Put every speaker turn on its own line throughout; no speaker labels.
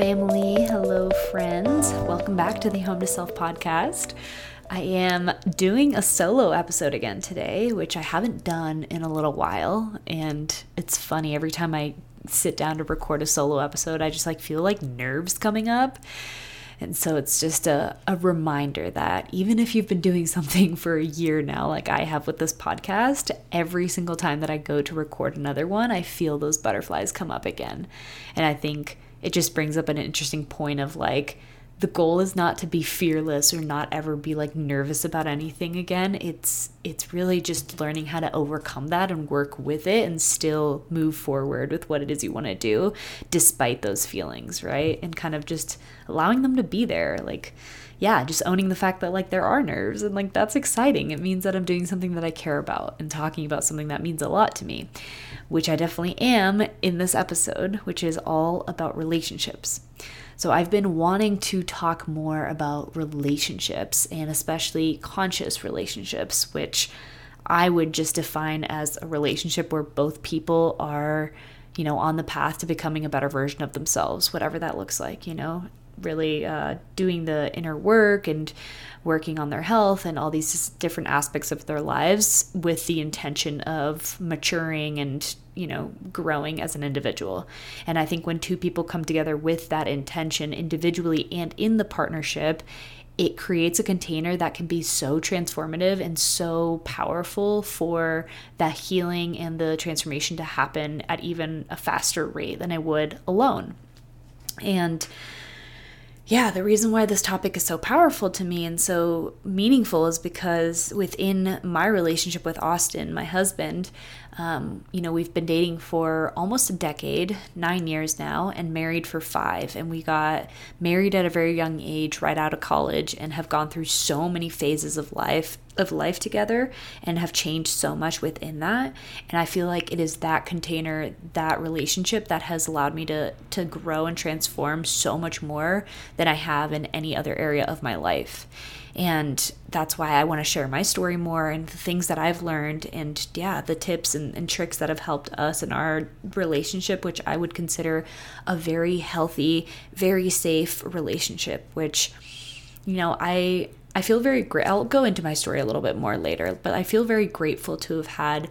family. Hello, friends. Welcome back to the Home to Self podcast. I am doing a solo episode again today, which I haven't done in a little while. And it's funny, every time I sit down to record a solo episode, I just like feel like nerves coming up. And so it's just a, a reminder that even if you've been doing something for a year now, like I have with this podcast, every single time that I go to record another one, I feel those butterflies come up again. And I think it just brings up an interesting point of like, the goal is not to be fearless or not ever be like nervous about anything again. It's it's really just learning how to overcome that and work with it and still move forward with what it is you want to do despite those feelings right? And kind of just allowing them to be there. Like yeah just owning the fact that like there are nerves and like that's exciting. It means that i'm doing something that i care about and talking about something that means a lot to me which i definitely am in this episode which is all about relationships. So I've been wanting to talk more about relationships and especially conscious relationships, which I would just define as a relationship where both people are, you know, on the path to becoming a better version of themselves, whatever that looks like, you know, really uh, doing the inner work and working on their health and all these different aspects of their lives with the intention of maturing and you know growing as an individual. And i think when two people come together with that intention individually and in the partnership it creates a container that can be so transformative and so powerful for that healing and the transformation to happen at even a faster rate than it would alone. And yeah, the reason why this topic is so powerful to me and so meaningful is because within my relationship with Austin, my husband, um, you know, we've been dating for almost a decade, nine years now, and married for five. And we got married at a very young age, right out of college, and have gone through so many phases of life of life together and have changed so much within that and i feel like it is that container that relationship that has allowed me to to grow and transform so much more than i have in any other area of my life and that's why I want to share my story more and the things that I've learned and, yeah, the tips and, and, tricks that have helped us in our relationship, which I would consider a very healthy, very safe relationship, which, you know, I. I feel very great. I'll go into my story a little bit more later, but I feel very grateful to have had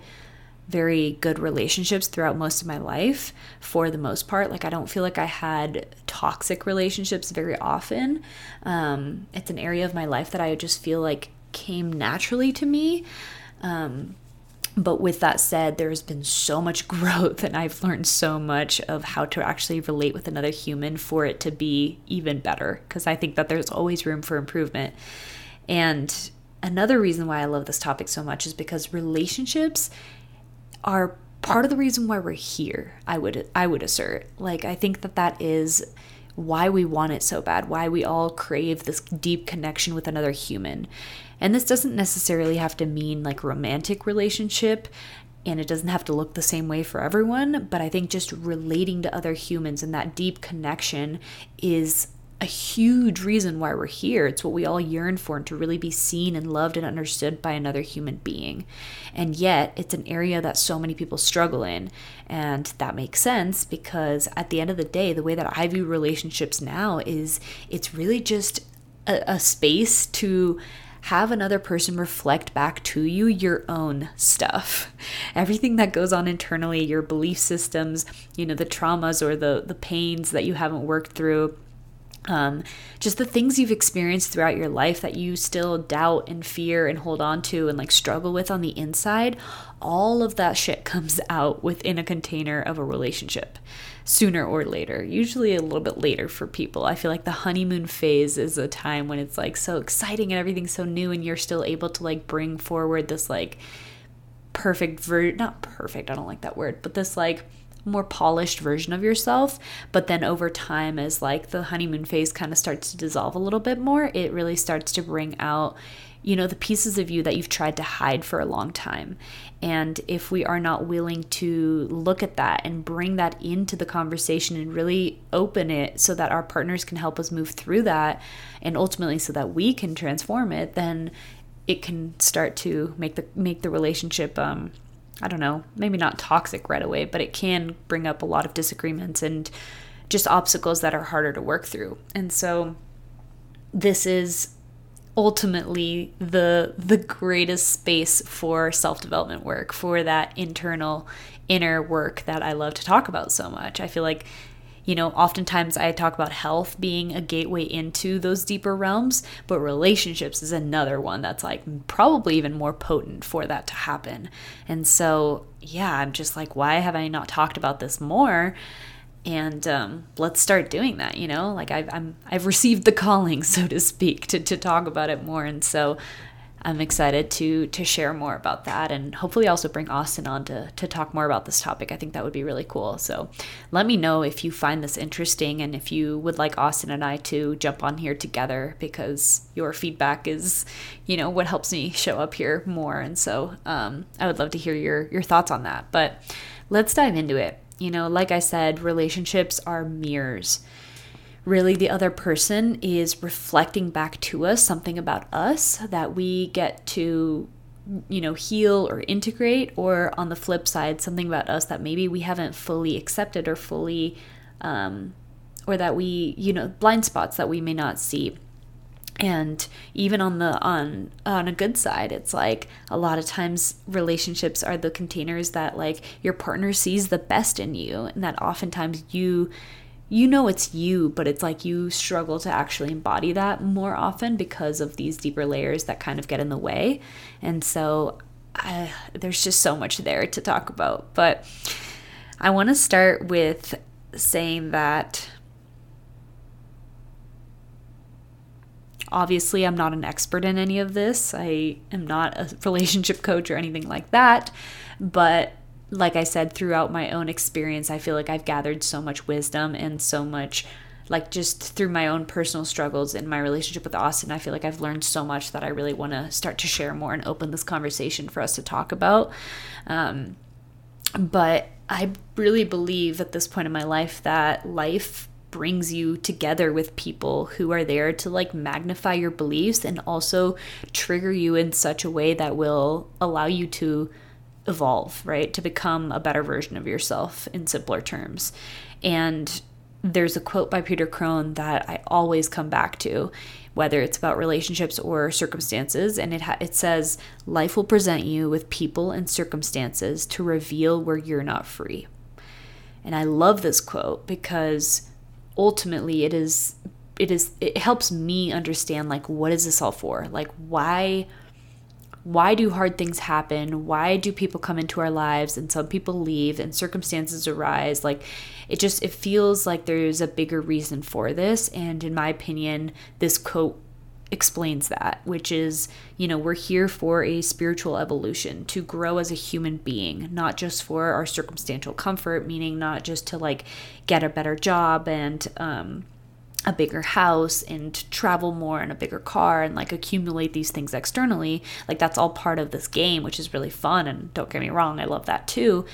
very good relationships throughout most of my life for the most part. Like, I don't feel like I had toxic relationships very often. Um, it's an area of my life that I just feel like came naturally to me. Um, but with that said, there's been so much growth, and I've learned so much of how to actually relate with another human for it to be even better. Because I think that there's always room for improvement. And another reason why I love this topic so much is because relationships are part of the reason why we're here i would i would assert. Like i think that that is why we want it so bad why we all crave this deep connection with another human. And this doesn't necessarily have to mean like romantic relationship and it doesn't have to look the same way for everyone but i think just relating to other humans and that deep connection is a huge reason why we're here. It's what we all yearn for, and to really be seen and loved and understood by another human being. And yet, it's an area that so many people struggle in. And that makes sense because at the end of the day, the way that I view relationships now is it's really just a, a space to have another person reflect back to you your own stuff. Everything that goes on internally, your belief systems, you know, the traumas or the the pains that you haven't worked through um, just the things you've experienced throughout your life that you still doubt and fear and hold on to and like struggle with on the inside, all of that shit comes out within a container of a relationship sooner or later, usually a little bit later for people. I feel like the honeymoon phase is a time when it's like so exciting and everything's so new and you're still able to like bring forward this like perfect ver not perfect, I don't like that word, but this like more polished version of yourself but then over time as like the honeymoon phase kind of starts to dissolve a little bit more it really starts to bring out you know the pieces of you that you've tried to hide for a long time. And if we are not willing to look at that and bring that into the conversation and really open it so that our partners can help us move through that and ultimately so that we can transform it then it can start to make the make the relationship um I don't know, maybe not toxic right away, but it can bring up a lot of disagreements and just obstacles that are harder to work through. And so this is ultimately the the greatest space for self-development work, for that internal inner work that I love to talk about so much. I feel like you know, oftentimes I talk about health being a gateway into those deeper realms, but relationships is another one that's like probably even more potent for that to happen. And so, yeah, I'm just like, why have I not talked about this more? and um, let's start doing that you know like I've, I'm, I've received the calling so to speak to, to talk about it more and so I'm excited to to share more about that and hopefully also bring Austin on to to talk more about this topic. I think that would be really cool. So let me know if you find this interesting and if you would like Austin and I to jump on here together because your feedback is, you know, what helps me show up here more. And so um, I would love to hear your your thoughts on that. But let's dive into it. You know, like I said, relationships are mirrors really the other person is reflecting back to us something about us that we get to you know heal or integrate or on the flip side something about us that maybe we haven't fully accepted or fully um, or that we you know blind spots that we may not see. And even on the on on a good side it's like a lot of times relationships are the containers that like your partner sees the best in you and that oftentimes you you know it's you, but it's like you struggle to actually embody that more often because of these deeper layers that kind of get in the way. And so I, there's just so much there to talk about. But I want to start with saying that obviously I'm not an expert in any of this. I am not a relationship coach or anything like that. But like I said, throughout my own experience, I feel like I've gathered so much wisdom and so much, like just through my own personal struggles in my relationship with Austin. I feel like I've learned so much that I really want to start to share more and open this conversation for us to talk about. Um, but I really believe at this point in my life that life brings you together with people who are there to like magnify your beliefs and also trigger you in such a way that will allow you to evolve, right? To become a better version of yourself in simpler terms. And there's a quote by Peter Crone that I always come back to, whether it's about relationships or circumstances, and it ha- it says, "Life will present you with people and circumstances to reveal where you're not free." And I love this quote because ultimately it is it is it helps me understand like what is this all for? Like why why do hard things happen? Why do people come into our lives and some people leave and circumstances arise? Like it just it feels like there's a bigger reason for this and in my opinion this quote explains that, which is, you know, we're here for a spiritual evolution, to grow as a human being, not just for our circumstantial comfort, meaning not just to like get a better job and um a bigger house and travel more in a bigger car and like accumulate these things externally like that's all part of this game which is really fun and don't get me wrong i love that too.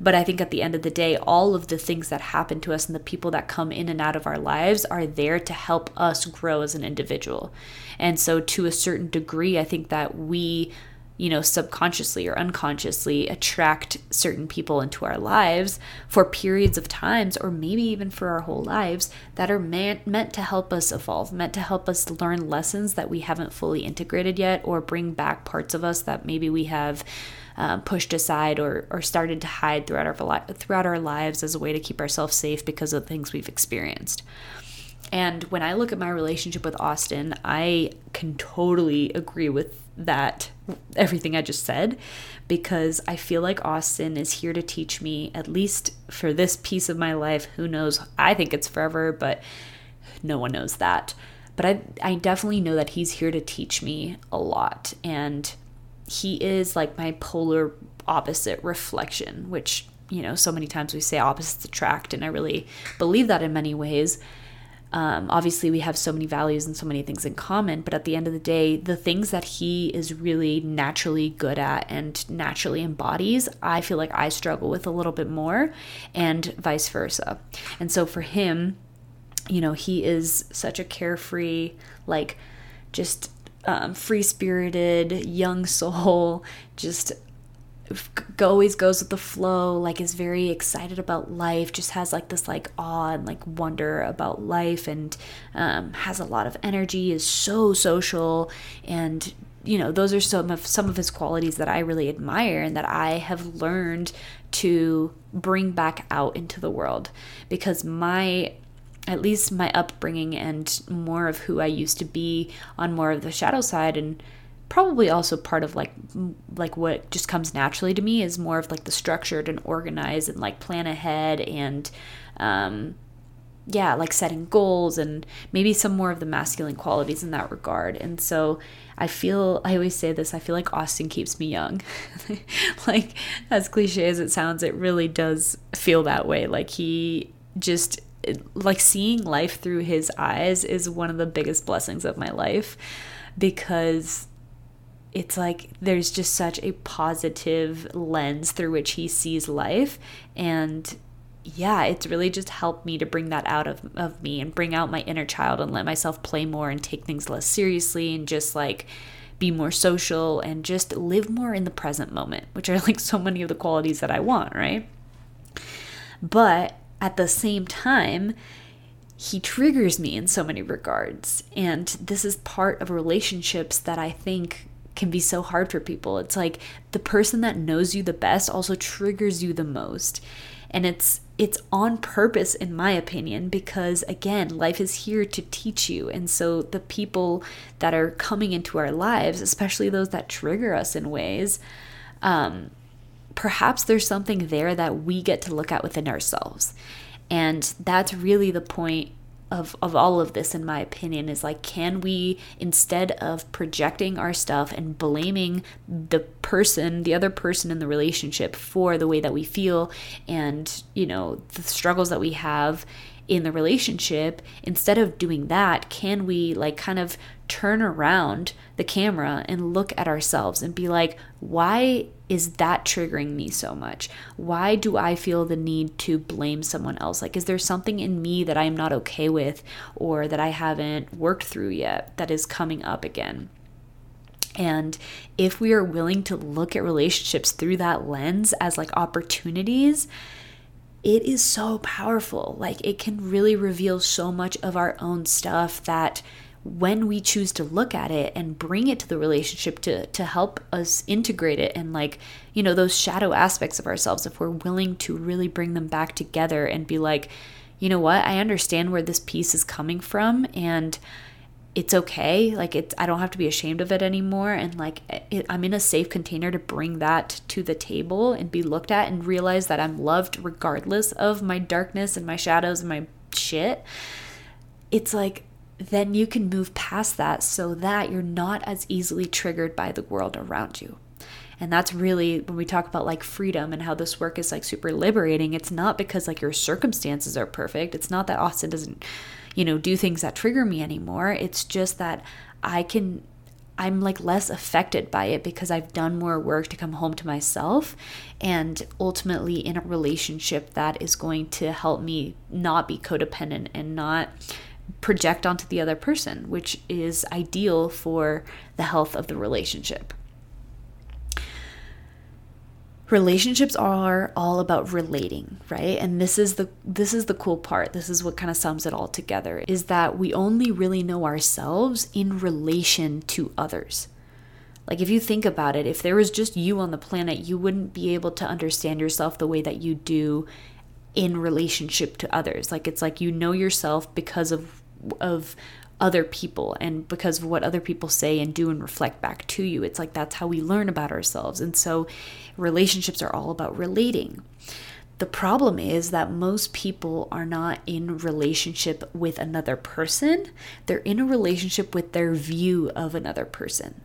But i think at the end of the day all of the things that happen to us and the people that come in and out of our lives are there to help us grow as an individual. And so to a certain degree i think that we you know, subconsciously or unconsciously attract certain people into our lives for periods of times or maybe even for our whole lives that are meant, meant to help us evolve, meant to help us learn lessons that we haven't fully integrated yet or bring back parts of us that maybe we have uh, pushed aside or, or started to hide throughout our, throughout our lives as a way to keep ourselves safe because of things we've experienced. And when I look at my relationship with Austin, I can totally agree with that everything I just said because I feel like Austin is here to teach me at least for this piece of my life. Who knows? I think it's forever, but no one knows that. But I I definitely know that he's here to teach me a lot and he is like my polar opposite reflection, which you know, so many times we say opposites attract and I really believe that in many ways. Um, obviously, we have so many values and so many things in common, but at the end of the day, the things that he is really naturally good at and naturally embodies, I feel like I struggle with a little bit more, and vice versa. And so for him, you know, he is such a carefree, like, just um, free spirited, young soul, just always goes with the flow like is very excited about life just has like this like awe and like wonder about life and um, has a lot of energy is so social and you know those are some of some of his qualities that i really admire and that i have learned to bring back out into the world. Because my at least my upbringing and more of who i used to be on more of the shadow side and probably also part of like like what just comes naturally to me is more of like the structured and organized and like plan ahead and um yeah like setting goals and maybe some more of the masculine qualities in that regard. And so i feel i always say this i feel like austin keeps me young. Like as cliche as it sounds it really does feel that way. Like he just like seeing life through his eyes is one of the biggest blessings of my life because it's like there's just such a positive lens through which he sees life. And yeah it's really just helped me to bring that out of, of me and bring out my inner child and let myself play more and take things less seriously and just like be more social and just live more in the present moment which are like so many of the qualities that i want right? But at the same time he triggers me in so many regards. And this is part of relationships that i think can be so hard for people. It's like the person that knows you the best also triggers you the most. And it's it's on purpose in my opinion because again, life is here to teach you. And so the people that are coming into our lives, especially those that trigger us in ways, um, perhaps there's something there that we get to look at within ourselves. And that's really the point of, of all of this, in my opinion, is like, can we, instead of projecting our stuff and blaming the person, the other person in the relationship for the way that we feel and, you know, the struggles that we have in the relationship, instead of doing that, can we like kind of turn around the camera and look at ourselves and be like, why is that triggering me so much? Why do I feel the need to blame someone else? Like, is there something in me that I'm not okay with or that I haven't worked through yet that is coming up again? And if we are willing to look at relationships through that lens as like opportunities, it is so powerful. Like, it can really reveal so much of our own stuff that when we choose to look at it and bring it to the relationship to to help us integrate it and like you know those shadow aspects of ourselves if we're willing to really bring them back together and be like you know what? I understand where this piece is coming from and it's okay. Like it's i don't have to be ashamed of it anymore. And like eh, it, i'm in a safe container to bring that to the table and be looked at and realize that i'm loved regardless of my darkness and my shadows and my shit. It's like then you can move past that so that you're not as easily triggered by the world around you. And that's really when we talk about like freedom and how this work is like super liberating, it's not because like your circumstances are perfect. It's not that Austin doesn't, you know, do things that trigger me anymore. It's just that I can I'm like less affected by it because I've done more work to come home to myself and ultimately in a relationship that is going to help me not be codependent and not project onto the other person, which is ideal for the health of the relationship. Relationships are all about relating, right? And this is the this is the cool part. This is what kind of sums it all together is that we only really know ourselves in relation to others. Like, if you think about it, if there was just you on the planet, you wouldn't be able to understand yourself the way that you do in relationship to others. Like it's like you know yourself because of of other people and because of what other people say and do and reflect back to you. It's like that's how we learn about ourselves. And so relationships are all about relating. The problem is that most people are not in relationship with another person. They're in a relationship with their view of another person.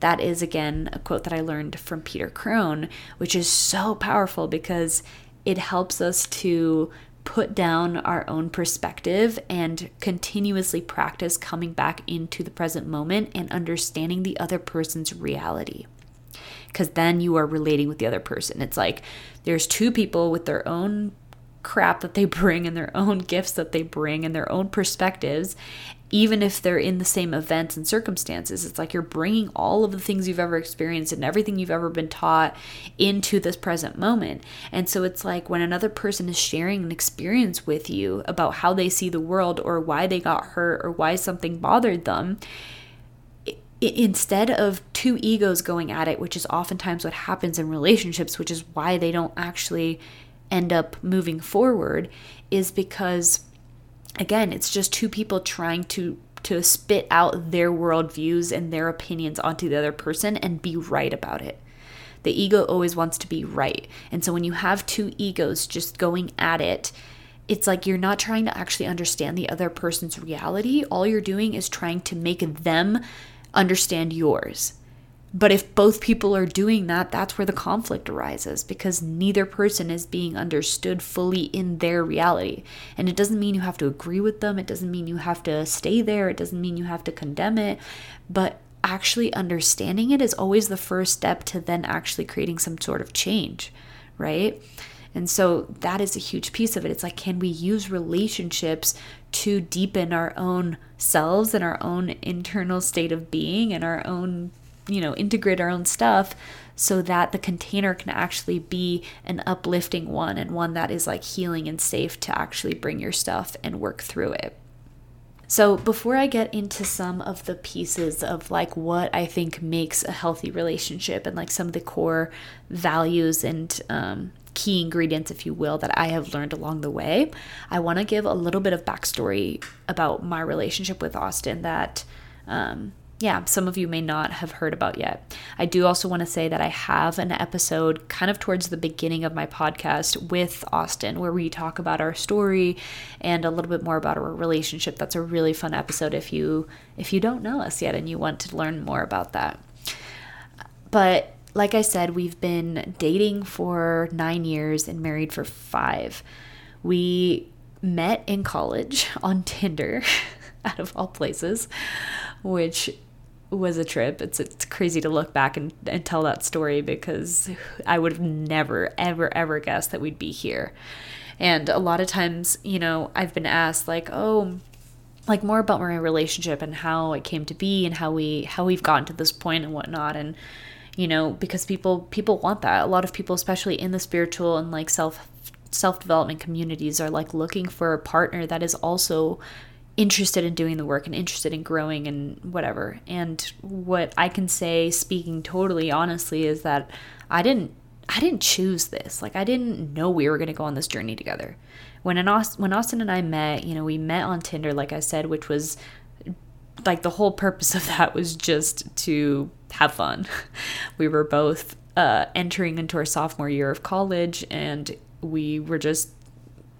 That is again a quote that I learned from Peter Crone, which is so powerful because it helps us to put down our own perspective and continuously practice coming back into the present moment and understanding the other person's reality. Because then you are relating with the other person. It's like there's two people with their own crap that they bring and their own gifts that they bring and their own perspectives. Even if they're in the same events and circumstances. It's like you're bringing all of the things you've ever experienced and everything you've ever been taught into this present moment. And so it's like when another person is sharing an experience with you about how they see the world or why they got hurt or why something bothered them, instead of two egos going at it, which is oftentimes what happens in relationships, which is why they don't actually end up moving forward, is because again, it's just two people trying to to spit out their worldviews and their opinions onto the other person and be right about it. The ego always wants to be right. And so when you have two egos just going at it, it's like you're not trying to actually understand the other person's reality. All you're doing is trying to make them understand yours. But if both people are doing that, that's where the conflict arises because neither person is being understood fully in their reality. And it doesn't mean you have to agree with them, it doesn't mean you have to stay there, it doesn't mean you have to condemn it. But actually understanding it is always the first step to then actually creating some sort of change, right? And so that is a huge piece of it. It's like, can we use relationships to deepen our own selves and our own internal state of being and our own you know, integrate our own stuff so that the container can actually be an uplifting one and one that is like healing and safe to actually bring your stuff and work through it. So, before I get into some of the pieces of like what I think makes a healthy relationship and like some of the core values and um, key ingredients, if you will, that I have learned along the way, I want to give a little bit of backstory about my relationship with Austin that um, yeah, some of you may not have heard about yet. I do also want to say that I have an episode kind of towards the beginning of my podcast with Austin where we talk about our story and a little bit more about our relationship. That's a really fun episode if you if you don't know us yet and you want to learn more about that. But like I said, we've been dating for 9 years and married for 5. We met in college on Tinder out of all places, which was a trip. It's it's crazy to look back and, and tell that story because I would have never, ever, ever guessed that we'd be here. And a lot of times, you know, I've been asked like, oh, like more about my relationship and how it came to be and how we how we've gotten to this point and whatnot. And you know, because people people want that. A lot of people, especially in the spiritual and like self self development communities, are like looking for a partner that is also interested in doing the work and interested in growing and whatever. And what I can say speaking totally honestly is that I didn't I didn't choose this. Like I didn't know we were going to go on this journey together. When in Austin, when Austin and I met, you know, we met on Tinder like I said, which was like the whole purpose of that was just to have fun. We were both uh, entering into our sophomore year of college and we were just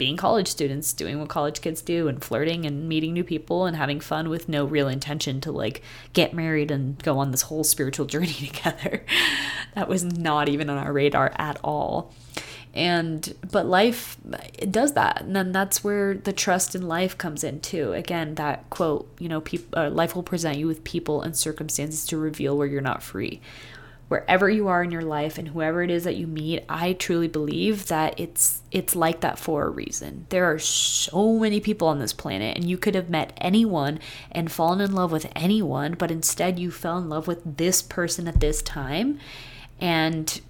being college students, doing what college kids do, and flirting and meeting new people and having fun with no real intention to like get married and go on this whole spiritual journey together. that was not even on our radar at all. And but life does that, and then that's where the trust in life comes in too. Again, that quote, you know, people, uh, life will present you with people and circumstances to reveal where you're not free wherever you are in your life and whoever it is that you meet i truly believe that it's it's like that for a reason. There are so many people on this planet and you could have met anyone and fallen in love with anyone but instead you fell in love with this person at this time. And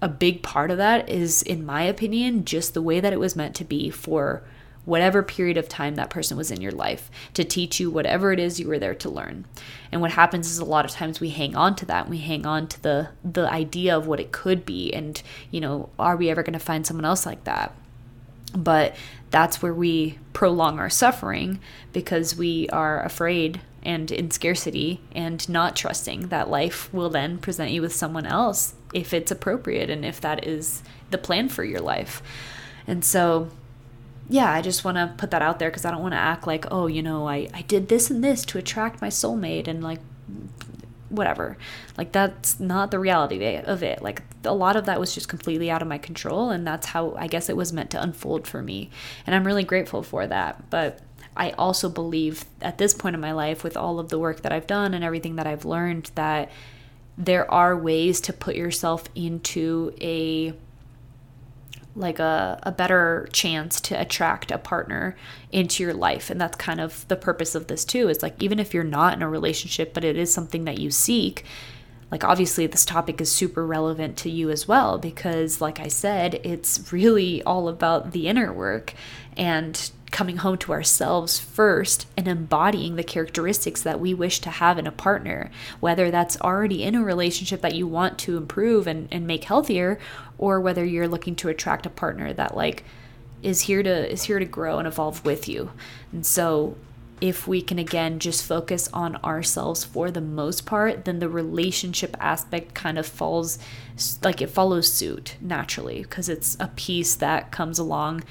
a big part of that is in my opinion just the way that it was meant to be for whatever period of time that person was in your life to teach you whatever it is you were there to learn. And what happens is a lot of times we hang on to that. We hang on to the the idea of what it could be and, you know, are we ever going to find someone else like that? But that's where we prolong our suffering because we are afraid and in scarcity and not trusting that life will then present you with someone else if it's appropriate and if that is the plan for your life. And so yeah, I just want to put that out there because I don't want to act like, oh, you know, I, I did this and this to attract my soulmate and like whatever. Like, that's not the reality of it. Like, a lot of that was just completely out of my control. And that's how I guess it was meant to unfold for me. And I'm really grateful for that. But I also believe at this point in my life, with all of the work that I've done and everything that I've learned, that there are ways to put yourself into a like a, a better chance to attract a partner into your life. And that's kind of the purpose of this too is like even if you're not in a relationship but it is something that you seek like obviously this topic is super relevant to you as well because like i said it's really all about the inner work and coming home to ourselves first and embodying the characteristics that we wish to have in a partner, whether that's already in a relationship that you want to improve and, and make healthier, or whether you're looking to attract a partner that like is here to is here to grow and evolve with you. And so if we can again just focus on ourselves for the most part, then the relationship aspect kind of falls like it follows suit naturally because it's a piece that comes along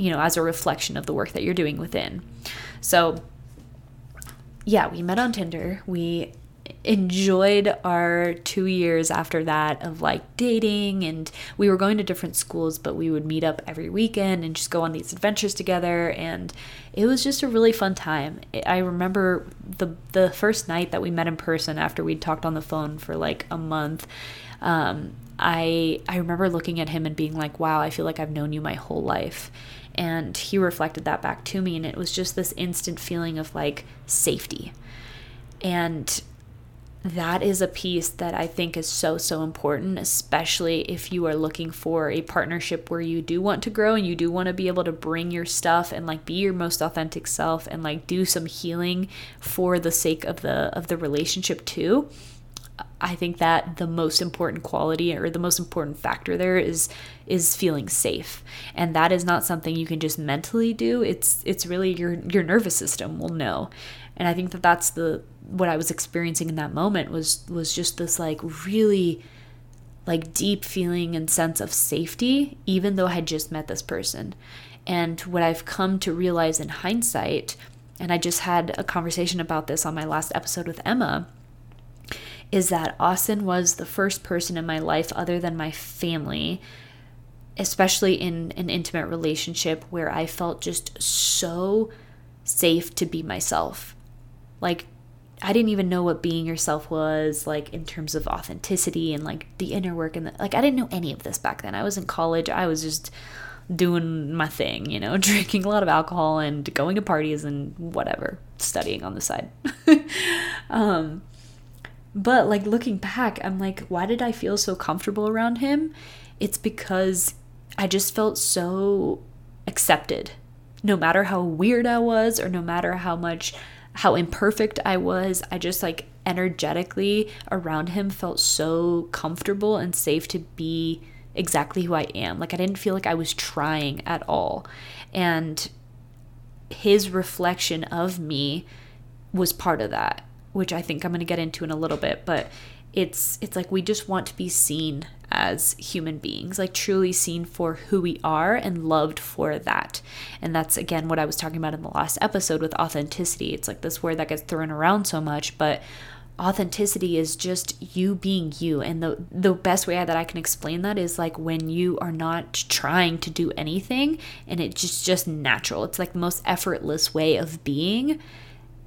you know, as a reflection of the work that you're doing within. So, yeah, we met on Tinder. We enjoyed our two years after that of like dating and we were going to different schools but we would meet up every weekend and just go on these adventures together and it was just a really fun time i remember the the first night that we met in person after we'd talked on the phone for like a month um, i i remember looking at him and being like wow i feel like i've known you my whole life and he reflected that back to me. And it was just this instant feeling of like safety. And that is a piece that I think is so, so important, especially if you are looking for a partnership where you do want to grow and you do want to be able to bring your stuff and like be your most authentic self and like do some healing for the sake of the of the relationship too. I think that the most important quality or the most important factor there is is feeling safe. And that is not something you can just mentally do. It's it's really your your nervous system will know. And I think that that's the what I was experiencing in that moment was was just this like really like deep feeling and sense of safety even though I had just met this person. And what I've come to realize in hindsight and I just had a conversation about this on my last episode with Emma is that Austin was the first person in my life other than my family, especially in an intimate relationship, where I felt just so safe to be myself. Like, I didn't even know what being yourself was, like in terms of authenticity and like the inner work. And the, like, I didn't know any of this back then. I was in college. I was just doing my thing, you know, drinking a lot of alcohol and going to parties and whatever, studying on the side. um, but like looking back, I'm like, why did I feel so comfortable around him? It's because I just felt so accepted. No matter how weird I was or no matter how much how imperfect I was, I just like energetically around him felt so comfortable and safe to be exactly who I am. Like I didn't feel like I was trying at all. And his reflection of me was part of that which I think I'm going to get into in a little bit, but it's it's like we just want to be seen as human beings, like truly seen for who we are and loved for that. And that's again what I was talking about in the last episode with authenticity. It's like this word that gets thrown around so much, but authenticity is just you being you and the the best way that I can explain that is like when you are not trying to do anything and it's just just natural. It's like the most effortless way of being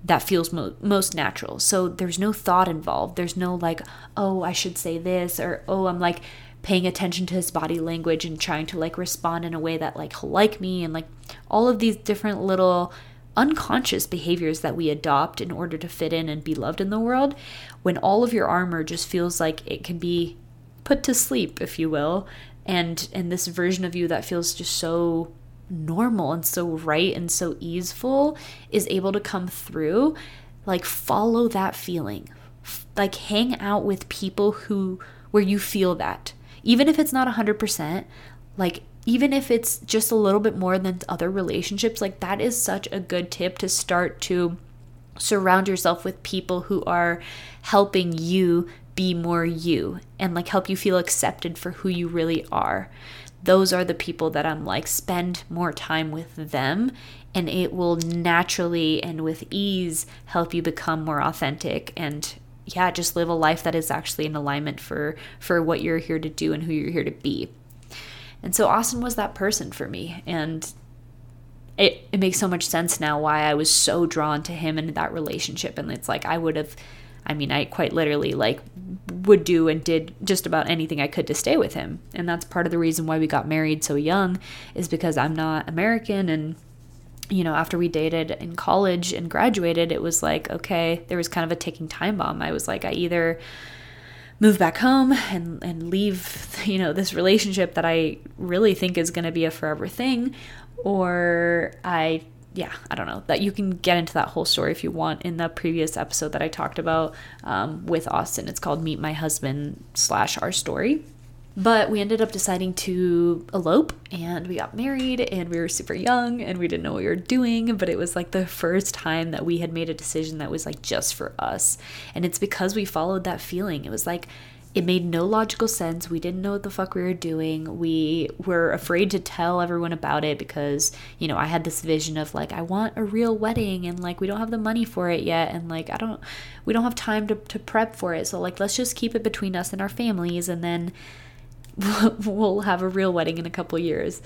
that feels mo- most natural. So there's no thought involved. There's no like, oh, I should say this, or oh, I'm like paying attention to his body language and trying to like respond in a way that like he'll like me, and like all of these different little unconscious behaviors that we adopt in order to fit in and be loved in the world. When all of your armor just feels like it can be put to sleep, if you will, and and this version of you that feels just so normal and so right and so easeful is able to come through, like follow that feeling. Like hang out with people who where you feel that. Even if it's not 100%, like even if it's just a little bit more than other relationships, like that is such a good tip to start to surround yourself with people who are helping you be more you and like help you feel accepted for who you really are those are the people that I'm like, spend more time with them, and it will naturally and with ease help you become more authentic and yeah, just live a life that is actually in alignment for for what you're here to do and who you're here to be. And so Austin was that person for me and it, it makes so much sense now why I was so drawn to him and that relationship and it's like I would have I mean, I quite literally like would do and did just about anything I could to stay with him. And that's part of the reason why we got married so young is because I'm not American and you know, after we dated in college and graduated, it was like, okay, there was kind of a ticking time bomb. I was like, I either move back home and, and leave, you know, this relationship that I really think is going to be a forever thing, or I yeah, I don't know that you can get into that whole story if you want in the previous episode that I talked about um, with Austin. It's called Meet My Husband slash Our Story. But we ended up deciding to elope and we got married and we were super young and we didn't know what we were doing. But it was like the first time that we had made a decision that was like just for us. And it's because we followed that feeling. It was like, it made no logical sense. We didn't know what the fuck we were doing. We were afraid to tell everyone about it because, you know, I had this vision of like, I want a real wedding and like, we don't have the money for it yet. And like, I don't, we don't have time to, to prep for it. So, like, let's just keep it between us and our families and then we'll have a real wedding in a couple years.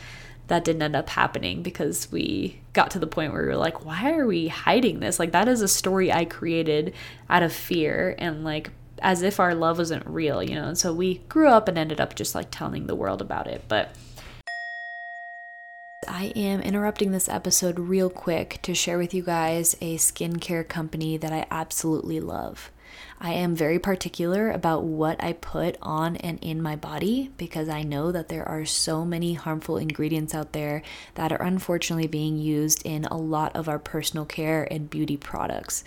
That didn't end up happening because we got to the point where we were like, why are we hiding this? Like, that is a story I created out of fear and like as if our love wasn't real, you know. And so we grew up and ended up just like telling the world about it. But I am interrupting this episode real quick to share with you guys a skincare company that I absolutely love. I am very particular about what I put on and in my body because I know that there are so many harmful ingredients out there that are unfortunately being used in a lot of our personal care and beauty products.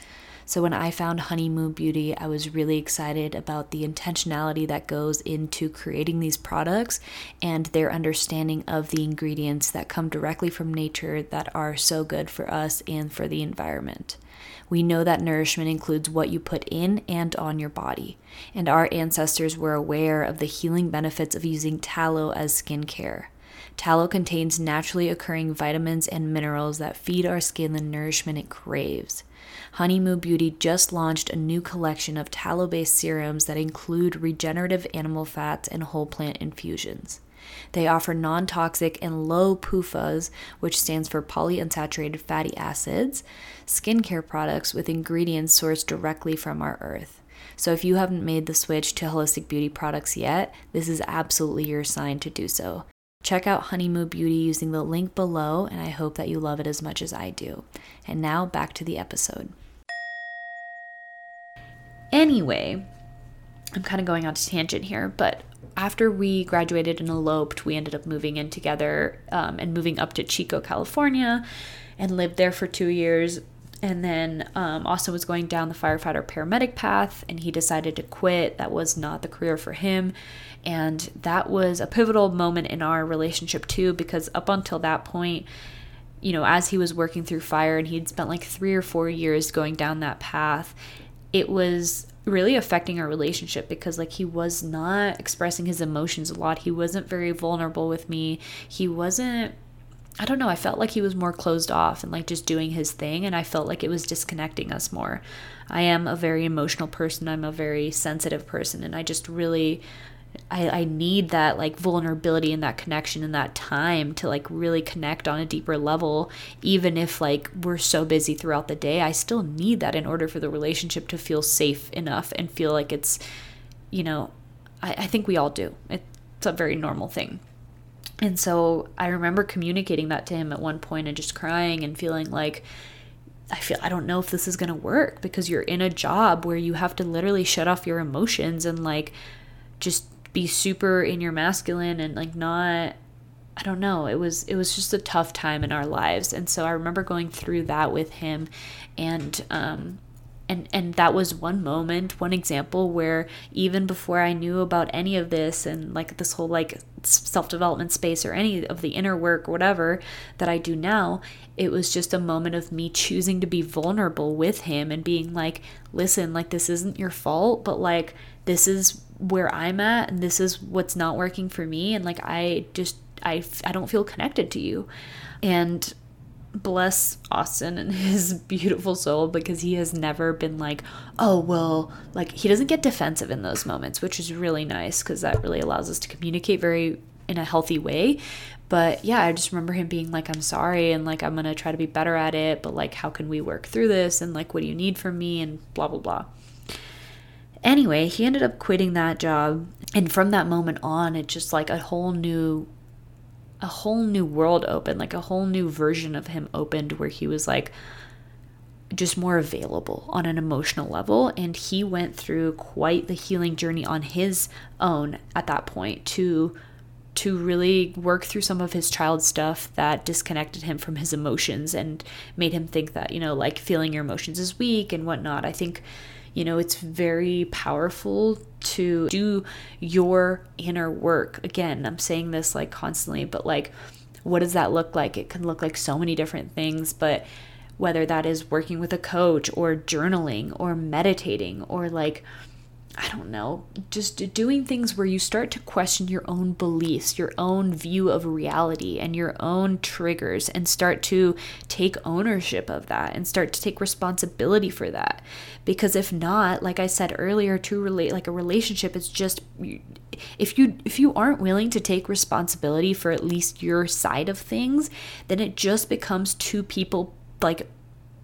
So when I found Honey Moo Beauty, I was really excited about the intentionality that goes into creating these products and their understanding of the ingredients that come directly from nature that are so good for us and for the environment. We know that nourishment includes what you put in and on your body, and our ancestors were aware of the healing benefits of using tallow as skincare. Tallow contains naturally occurring vitamins and minerals that feed our skin the nourishment it craves. Honey Moo Beauty just launched a new collection of tallow based serums that include regenerative animal fats and whole plant infusions. They offer non toxic and low PUFAs, which stands for polyunsaturated fatty acids, skincare products with ingredients sourced directly from our earth. So, if you haven't made the switch to holistic beauty products yet, this is absolutely your sign to do so. Check out Honey Moo Beauty using the link below, and I hope that you love it as much as I do. And now back to the episode. Anyway, I'm kind of going on a tangent here, but after we graduated and eloped, we ended up moving in together um, and moving up to Chico, California, and lived there for two years. And then um, Austin was going down the firefighter paramedic path, and he decided to quit. That was not the career for him. And that was a pivotal moment in our relationship, too, because up until that point, you know, as he was working through fire and he'd spent like three or four years going down that path, it was really affecting our relationship because like he was not expressing his emotions a lot. He wasn't very vulnerable with me. He wasn't I don't know, I felt like he was more closed off and like just doing his thing and I felt like it was disconnecting us more. I am a very emotional person. I'm a very sensitive person and I just really I, I need that like vulnerability and that connection and that time to like really connect on a deeper level. Even if like we're so busy throughout the day i still need that in order for the relationship to feel safe enough and feel like it's you know i, I think we all do. It's a very normal thing. And so i remember communicating that to him at one point and just crying and feeling like I feel I don't know if this is going to work because you're in a job where you have to literally shut off your emotions and like just be super in your masculine and like not I don't know. It was it was just a tough time in our lives. And so I remember going through that with him and um and and that was one moment, one example where even before I knew about any of this and like this whole like self-development space or any of the inner work or whatever that I do now, it was just a moment of me choosing to be vulnerable with him and being like, "Listen, like this isn't your fault, but like this is where I'm at and this is what's not working for me and like I just I I don't feel connected to you." And bless Austin and his beautiful soul because he has never been like, "Oh, well, like he doesn't get defensive in those moments, which is really nice because that really allows us to communicate very in a healthy way." But yeah, I just remember him being like, I'm sorry, and like, I'm gonna try to be better at it, but like, how can we work through this? And like, what do you need from me? And blah, blah, blah. Anyway, he ended up quitting that job. And from that moment on, it just like a whole new a whole new world opened, like a whole new version of him opened where he was like just more available on an emotional level and he went through quite the healing journey on his own at that point to to really work through some of his child stuff that disconnected him from his emotions and made him think that you know like feeling your emotions is weak and whatnot i think you know, it's very powerful to do your inner work. Again, I'm saying this like constantly, but like, what does that look like? It can look like so many different things, but whether that is working with a coach or journaling or meditating or like, I don't know, just doing things where you start to question your own beliefs, your own view of reality, and your own triggers, and start to take ownership of that and start to take responsibility for that. Because if not, like I said earlier, to relate like a relationship is just if you if you aren't willing to take responsibility for at least your side of things, then it just becomes two people like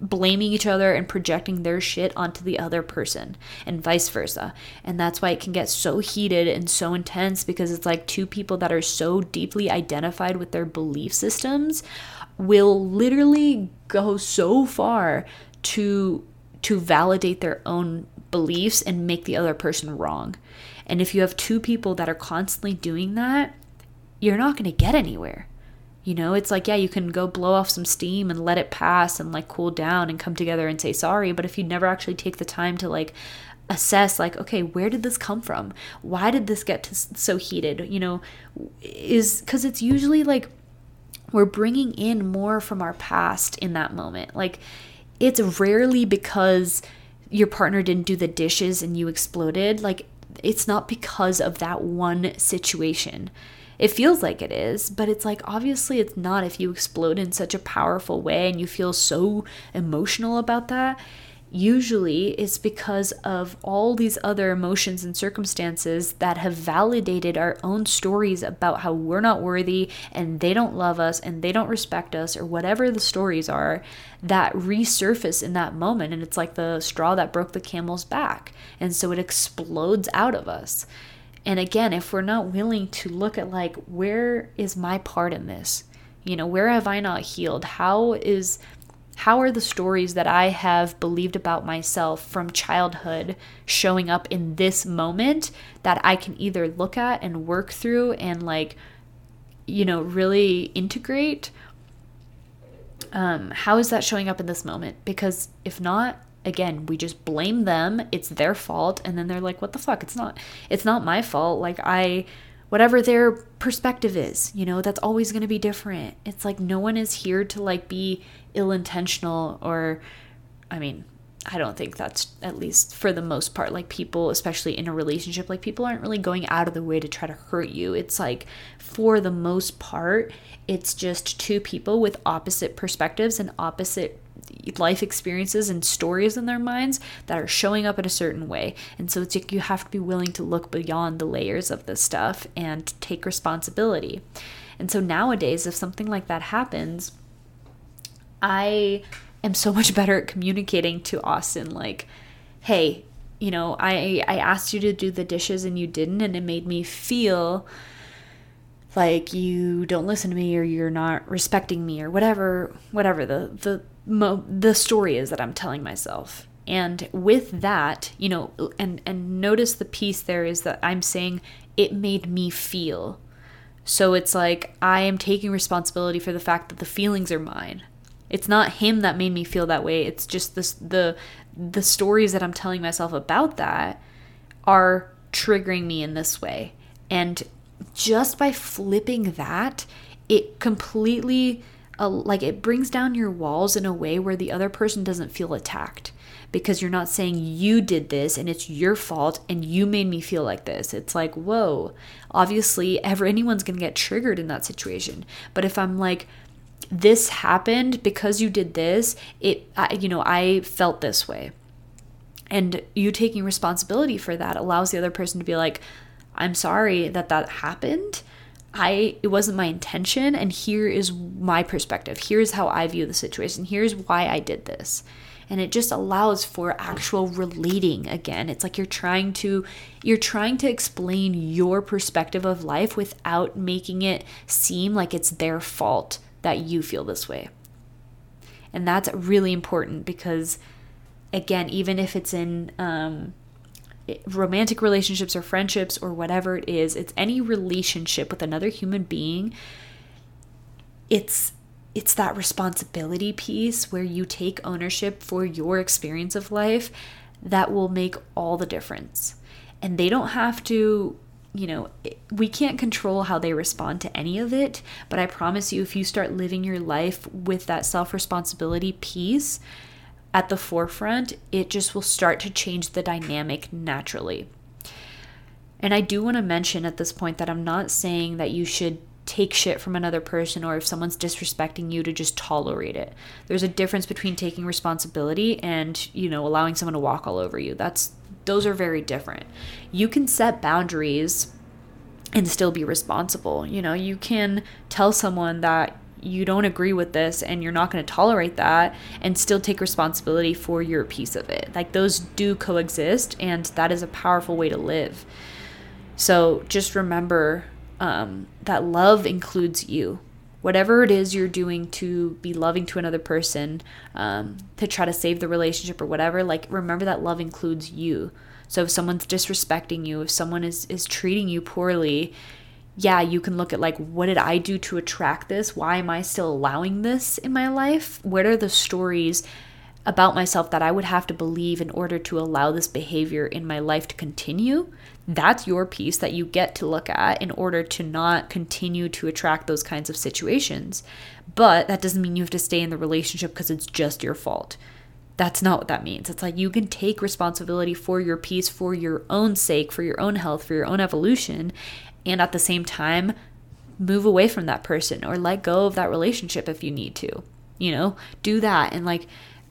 blaming each other and projecting their shit onto the other person and vice versa. And that's why it can get so heated and so intense because it's like two people that are so deeply identified with their belief systems will literally go so far to to validate their own beliefs and make the other person wrong. And if you have two people that are constantly doing that, you're not going to get anywhere you know, it's like, yeah, you can go blow off some steam and let it pass and like cool down and come together and say sorry. But if you never actually take the time to like assess, like, okay, where did this come from? Why did this get to so heated? You know, is because it's usually like we're bringing in more from our past in that moment. Like, it's rarely because your partner didn't do the dishes and you exploded. Like, it's not because of that one situation. It feels like it is, but it's like obviously it's not if you explode in such a powerful way and you feel so emotional about that. Usually it's because of all these other emotions and circumstances that have validated our own stories about how we're not worthy and they don't love us and they don't respect us or whatever the stories are that resurface in that moment. And it's like the straw that broke the camel's back. And so it explodes out of us. And again, if we're not willing to look at like where is my part in this? You know, where have I not healed? How is how are the stories that I have believed about myself from childhood showing up in this moment that I can either look at and work through and like you know, really integrate um, how is that showing up in this moment? Because if not, again we just blame them. It's their fault. And then they're like what the fuck? It's not it's not my fault. Like i whatever their perspective is you know that's always going to be different. It's like no one is here to like be ill intentional or i mean I don't think that's at least for the most part like people especially in a relationship like people aren't really going out of the way to try to hurt you. It's like for the most part it's just two people with opposite perspectives and opposite life experiences and stories in their minds that are showing up in a certain way. And so it's like you have to be willing to look beyond the layers of this stuff and take responsibility. And so nowadays, if something like that happens, I am so much better at communicating to Austin, like, hey, you know, I I asked you to do the dishes and you didn't, and it made me feel like you don't listen to me or you're not respecting me or whatever whatever the the mo- the story is that I'm telling myself. And with that, you know, and and notice the piece there is that I'm saying it made me feel. So it's like I am taking responsibility for the fact that the feelings are mine. It's not him that made me feel that way. It's just this the the stories that I'm telling myself about that are triggering me in this way. And just by flipping that, it completely uh, like it brings down your walls in a way where the other person doesn't feel attacked because you're not saying you did this and it's your fault and you made me feel like this. It's like, whoa, obviously, ever anyone's gonna get triggered in that situation. But if I'm like, this happened because you did this, it, I, you know, I felt this way. And you taking responsibility for that allows the other person to be like, I'm sorry that that happened. I it wasn't my intention and here is my perspective. Here's how I view the situation. Here's why I did this. and it just allows for actual relating again it's like you're trying to you're trying to explain your perspective of life without making it seem like it's their fault that you feel this way and that's really important because again even if it's in um, romantic relationships or friendships or whatever it is it's any relationship with another human being it's it's that responsibility piece where you take ownership for your experience of life that will make all the difference. And they don't have to, you know, we can't control how they respond to any of it, but I promise you, if you start living your life with that self responsibility piece at the forefront, it just will start to change the dynamic naturally. And I do want to mention at this point that I'm not saying that you should take shit from another person or if someone's disrespecting you to just tolerate it. There's a difference between taking responsibility and, you know, allowing someone to walk all over you. That's those are very different. You can set boundaries and still be responsible. You know, you can tell someone that you don't agree with this and you're not going to tolerate that and still take responsibility for your piece of it. Like those do coexist and that is a powerful way to live. So just remember um, that love includes you. Whatever it is you're doing to be loving to another person, um, to try to save the relationship or whatever, like remember that love includes you. So if someone's disrespecting you, if someone is is treating you poorly, yeah, you can look at like what did I do to attract this? Why am I still allowing this in my life? What are the stories about myself that I would have to believe in order to allow this behavior in my life to continue? that's your piece that you get to look at in order to not continue to attract those kinds of situations. But that doesn't mean you have to stay in the relationship because it's just your fault. That's not what that means. It's like you can take responsibility for your peace, for your own sake, for your own health, for your own evolution, and at the same time, move away from that person or let go of that relationship if you need to. You know, do that. And like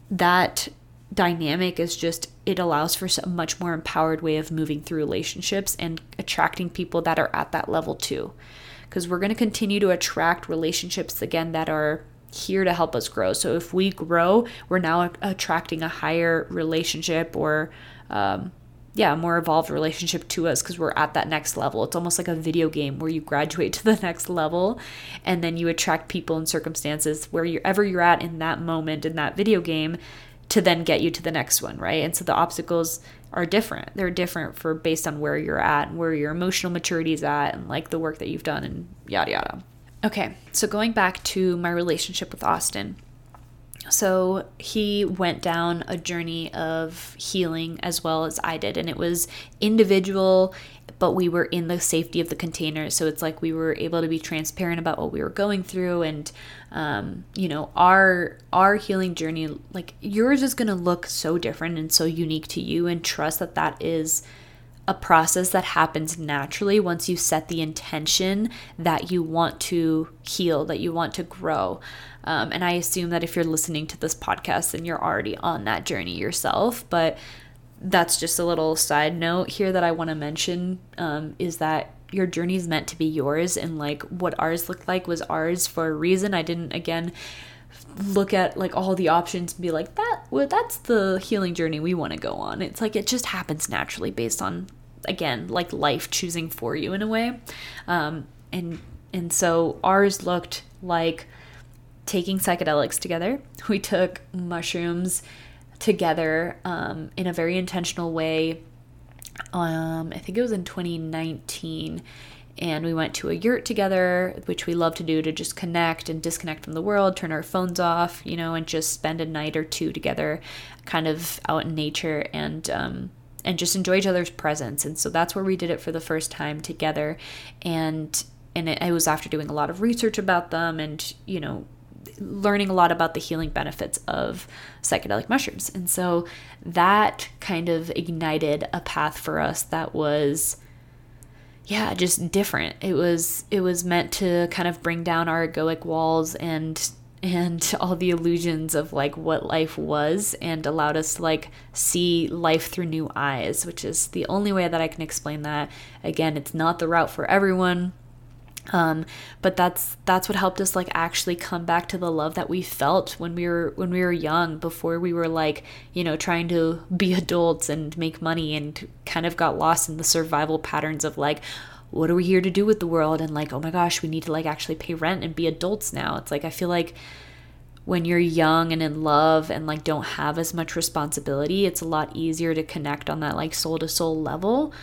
that dynamic is just it allows for a much more empowered way of moving through relationships and attracting people that are at that level too because we're going to continue to attract relationships again that are here to help us grow so if we grow we're now attracting a higher relationship or um, yeah, a more evolved relationship to us because we're at that next level. It's almost like a video game where you graduate to the next level and then you attract people and circumstances wherever you're at in that moment in that video game to then get you to the next one, right? And so the obstacles are different. They're different for based on where you're at, and where your emotional maturity is at, and like the work that you've done, and yada yada. Okay, so going back to my relationship with Austin. So he went down a journey of healing as well as I did, and it was individual but we were in the safety of the container. So it's like we were able to be transparent about what we were going through and um, you know, our our healing journey like yours is going to look so different and so unique to you and trust that that is a process that happens naturally once you set the intention that you want to heal, that you want to grow. Um, and I assume that if you're listening to this podcast, then you're already on that journey yourself. But that's just a little side note here that I want to mention um, is that your journey is meant to be yours and like what ours looked like was ours for a reason. I didn't again look at like all the options and be like that well that's the healing journey we want to go on. It's like it just happens naturally based on again like life choosing for you in a way. Um, and and so ours looked like taking psychedelics together. We took mushrooms together um, in a very intentional way. Um, I think it was in 2019 and we went to a yurt together, which we love to do to just connect and disconnect from the world, turn our phones off, you know, and just spend a night or two together, kind of out in nature and um, and just enjoy each other's presence. And so that's where we did it for the first time together, and and it, it was after doing a lot of research about them and you know learning a lot about the healing benefits of psychedelic mushrooms. And so that kind of ignited a path for us that was yeah, just different. It was it was meant to kind of bring down our egoic walls and and all the illusions of like what life was and allowed us to like see life through new eyes, which is the only way that I can explain that. Again, it's not the route for everyone um, but that's that's what helped us like actually come back to the love that we felt when we were when we were young before we were like you know trying to be adults and make money and kind of got lost in the survival patterns of like what are we here to do with the world? And like oh my gosh we need to like actually pay rent and be adults now. It's like i feel like when you're young and in love and like don't have as much responsibility it's a lot easier to connect on that like soul to soul level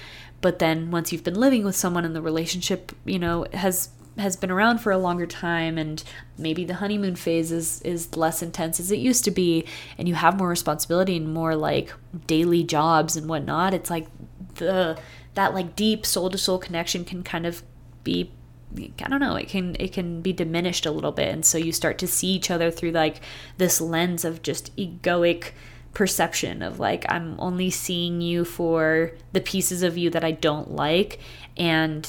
but then once you've been living with someone and the relationship, you know, has has been around for a longer time and maybe the honeymoon phase is is less intense as it used to be and you have more responsibility and more like daily jobs and whatnot it's like the that like deep soul to soul connection can kind of be I don't know, it can it can be diminished a little bit. And so you start to see each other through like this lens of just egoic perception of like I'm only seeing you for the pieces of you that I don't like and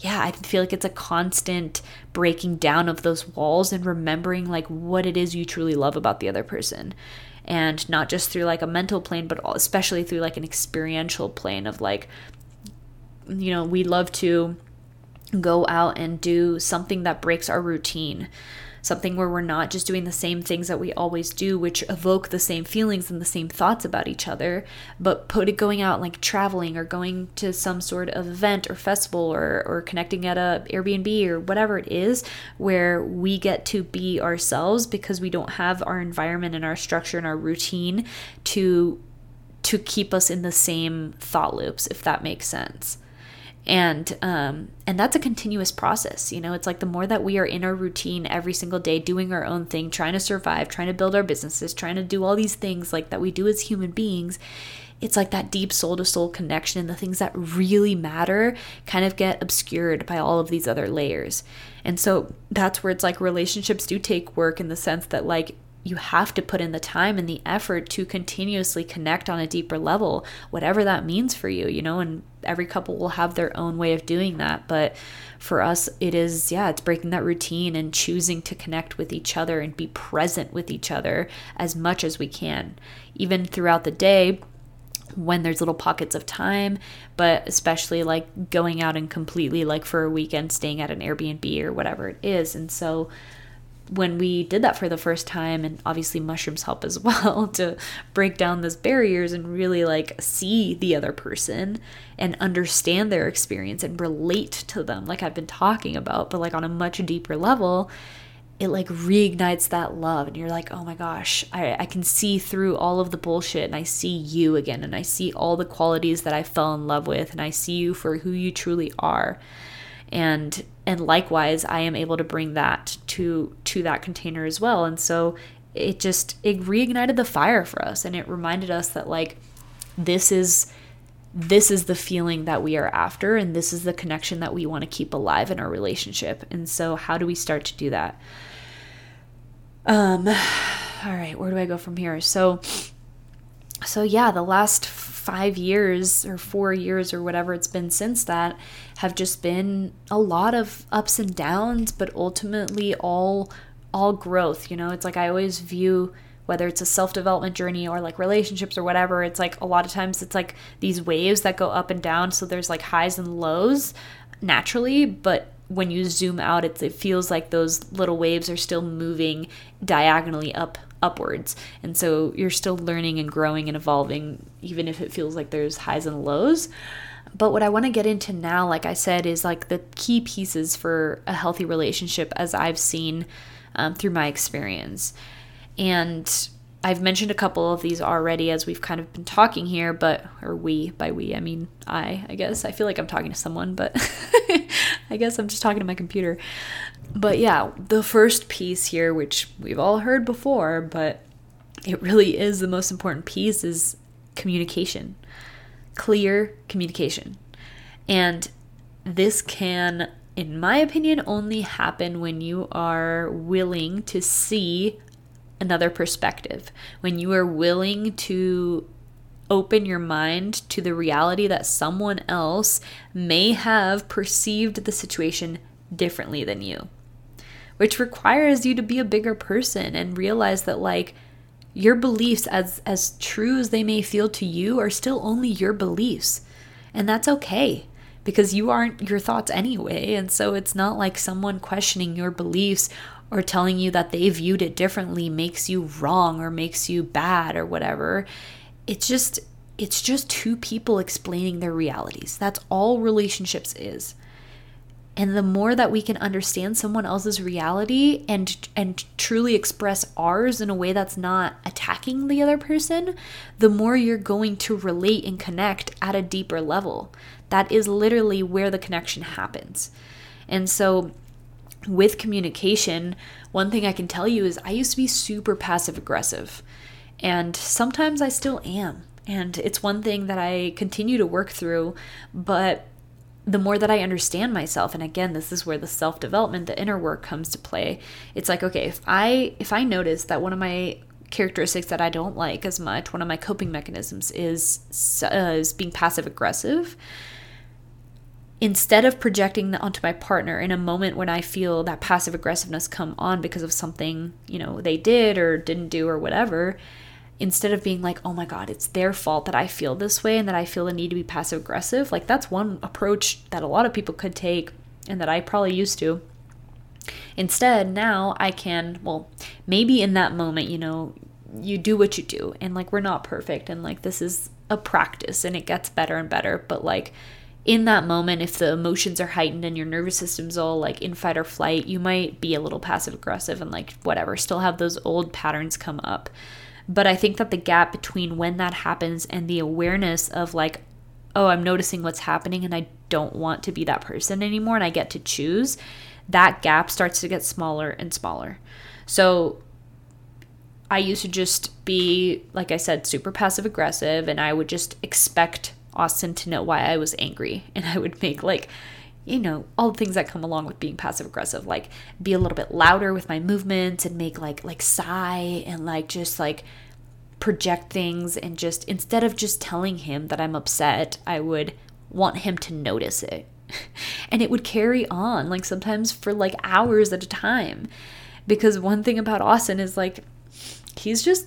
yeah, I feel like it's a constant breaking down of those walls and remembering like what it is you truly love about the other person. And not just through like a mental plane, but especially through like an experiential plane of like, you know, we love to go out and do something that breaks our routine something where we're not just doing the same things that we always do, which evoke the same feelings and the same thoughts about each other, but put it going out like traveling or going to some sort of event or festival or, or connecting at a Airbnb or whatever it is, where we get to be ourselves because we don't have our environment and our structure and our routine to to keep us in the same thought loops, if that makes sense and um, and that's a continuous process you know? It's like the more that we are in our routine every single day doing our own thing trying to survive trying to build our businesses trying to do all these things like that we do as human beings it's like that deep soul to soul connection and the things that really matter kind of get obscured by all of these other layers. And so that's where it's like relationships do take work in the sense that like you have to put in the time and the effort to continuously connect on a deeper level, whatever that means for you, you know, and every couple will have their own way of doing that. But for us, it is, yeah, it's breaking that routine and choosing to connect with each other and be present with each other as much as we can, even throughout the day when there's little pockets of time, but especially like going out and completely like for a weekend staying at an Airbnb or whatever it is. And so when we did that for the first time and obviously mushrooms help as well to break down those barriers and really like see the other person and understand their experience and relate to them like I've been talking about but like on a much deeper level it like reignites that love and you're like oh my gosh I, I can see through all of the bullshit and i see you again and i see all the qualities that i fell in love with and i see you for who you truly are. And and likewise i am able to bring that to to that container as well. And so it just it reignited the fire for us. And it reminded us that like this is this is the feeling that we are after. And this is the connection that we want to keep alive in our relationship. And so how do we start to do that? Um all right where do i go from here? So so yeah the last five years or four years or whatever it's been since that have just been a lot of ups and downs, but ultimately all all growth. You know, it's like I always view whether it's a self development journey or like relationships or whatever, it's like a lot of times it's like these waves that go up and down. So there's like highs and lows naturally, but when you zoom out, it feels like those little waves are still moving diagonally up upwards. And so you're still learning and growing and evolving, even if it feels like there's highs and lows. But what I want to get into now, like I said, is like the key pieces for a healthy relationship as I've seen um, through my experience. And I've mentioned a couple of these already as we've kind of been talking here, but, or we, by we, I mean I, I guess. I feel like I'm talking to someone, but I guess I'm just talking to my computer. But yeah, the first piece here, which we've all heard before, but it really is the most important piece, is communication. Clear communication. And this can, in my opinion, only happen when you are willing to see another perspective, when you are willing to open your mind to the reality that someone else may have perceived the situation differently than you which requires you to be a bigger person and realize that like your beliefs as as true as they may feel to you are still only your beliefs and that's okay because you aren't your thoughts anyway. And so it's not like someone questioning your beliefs or telling you that they viewed it differently makes you wrong or makes you bad or whatever. It's just it's just two people explaining their realities. That's all relationships is. And the more that we can understand someone else's reality and and truly express ours in a way that's not attacking the other person, the more you're going to relate and connect at a deeper level. That is literally where the connection happens. And so with communication, one thing I can tell you is I used to be super passive aggressive. And sometimes I still am. And it's one thing that I continue to work through, but the more that I understand myself and again this is where the self-development the inner work comes to play. It's like okay if I if I notice that one of my characteristics that I don't like as much one of my coping mechanisms is uh, is being passive aggressive instead of projecting that onto my partner in a moment when I feel that passive aggressiveness come on because of something, you know, they did or didn't do or whatever, instead of being like, oh my God, it's their fault that I feel this way and that I feel the need to be passive aggressive, like that's one approach that a lot of people could take and that I probably used to. Instead, now I can, well, maybe in that moment, you know, you do what you do and like we're not perfect and like this is a practice and it gets better and better, but like in that moment, if the emotions are heightened and your nervous system's all like in fight or flight, you might be a little passive aggressive and like whatever, still have those old patterns come up. But I think that the gap between when that happens and the awareness of like, oh, I'm noticing what's happening and I don't want to be that person anymore and I get to choose, that gap starts to get smaller and smaller. So I used to just be, like I said, super passive aggressive and I would just expect Austin to know why I was angry. And I would make like, you know, all the things that come along with being passive aggressive, like be a little bit louder with my movements and make like like sigh and like just like project things and just instead of just telling him that I'm upset, I would want him to notice it. and it would carry on like sometimes for like hours at a time. Because one thing about Austin is like he's just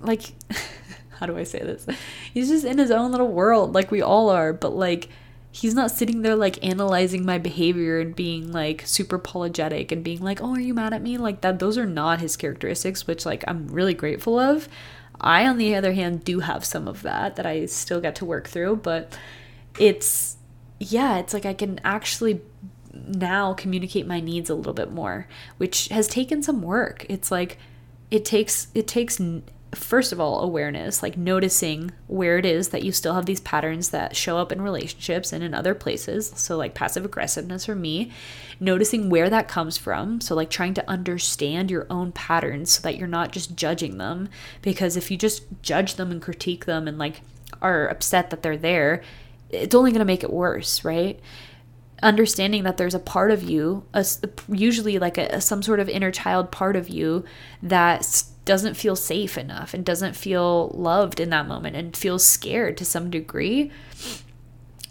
like how do I say this? He's just in his own little world like we all are, but like he's not sitting there like analyzing my behavior and being like super apologetic and being like, "Oh, are you mad at me?" Like that those are not his characteristics, which like I'm really grateful of. I on the other hand do have some of that that I still get to work through, but it's yeah, it's like I can actually now communicate my needs a little bit more, which has taken some work. It's like it takes it takes first of all, awareness, like noticing where it is that you still have these patterns that show up in relationships and in other places. So, like passive aggressiveness for me, noticing where that comes from. So, like trying to understand your own patterns so that you're not just judging them. Because if you just judge them and critique them and like are upset that they're there, it's only going to make it worse, right? understanding that there's a part of you, a, usually like a, some sort of inner child part of you that doesn't feel safe enough and doesn't feel loved in that moment and feels scared to some degree.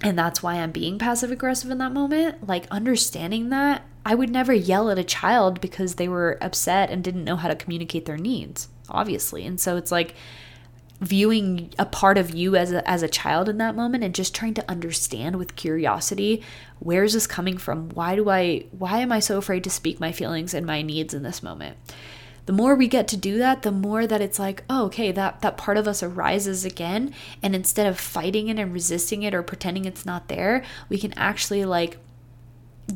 And that's why I'm being passive aggressive in that moment. Like understanding that, I would never yell at a child because they were upset and didn't know how to communicate their needs, obviously. And so it's like viewing a part of you as a, as a child in that moment and just trying to understand with curiosity where is this coming from why do i why am i so afraid to speak my feelings and my needs in this moment the more we get to do that the more that it's like oh okay that that part of us arises again. And instead of fighting it and resisting it or pretending it's not there we can actually like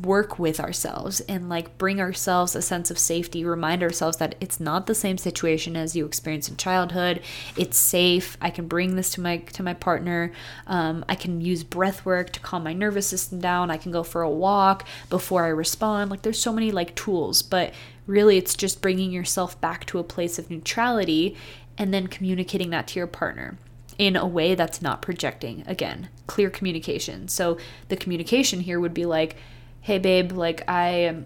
work with ourselves and like bring ourselves a sense of safety remind ourselves that it's not the same situation as you experienced in childhood. It's safe. I can bring this to my to my partner. Um, i can use breath work to calm my nervous system down. I can go for a walk before i respond. Like there's so many like tools but really it's just bringing yourself back to a place of neutrality and then communicating that to your partner in a way that's not projecting. Again clear communication. So the communication here would be like hey babe like i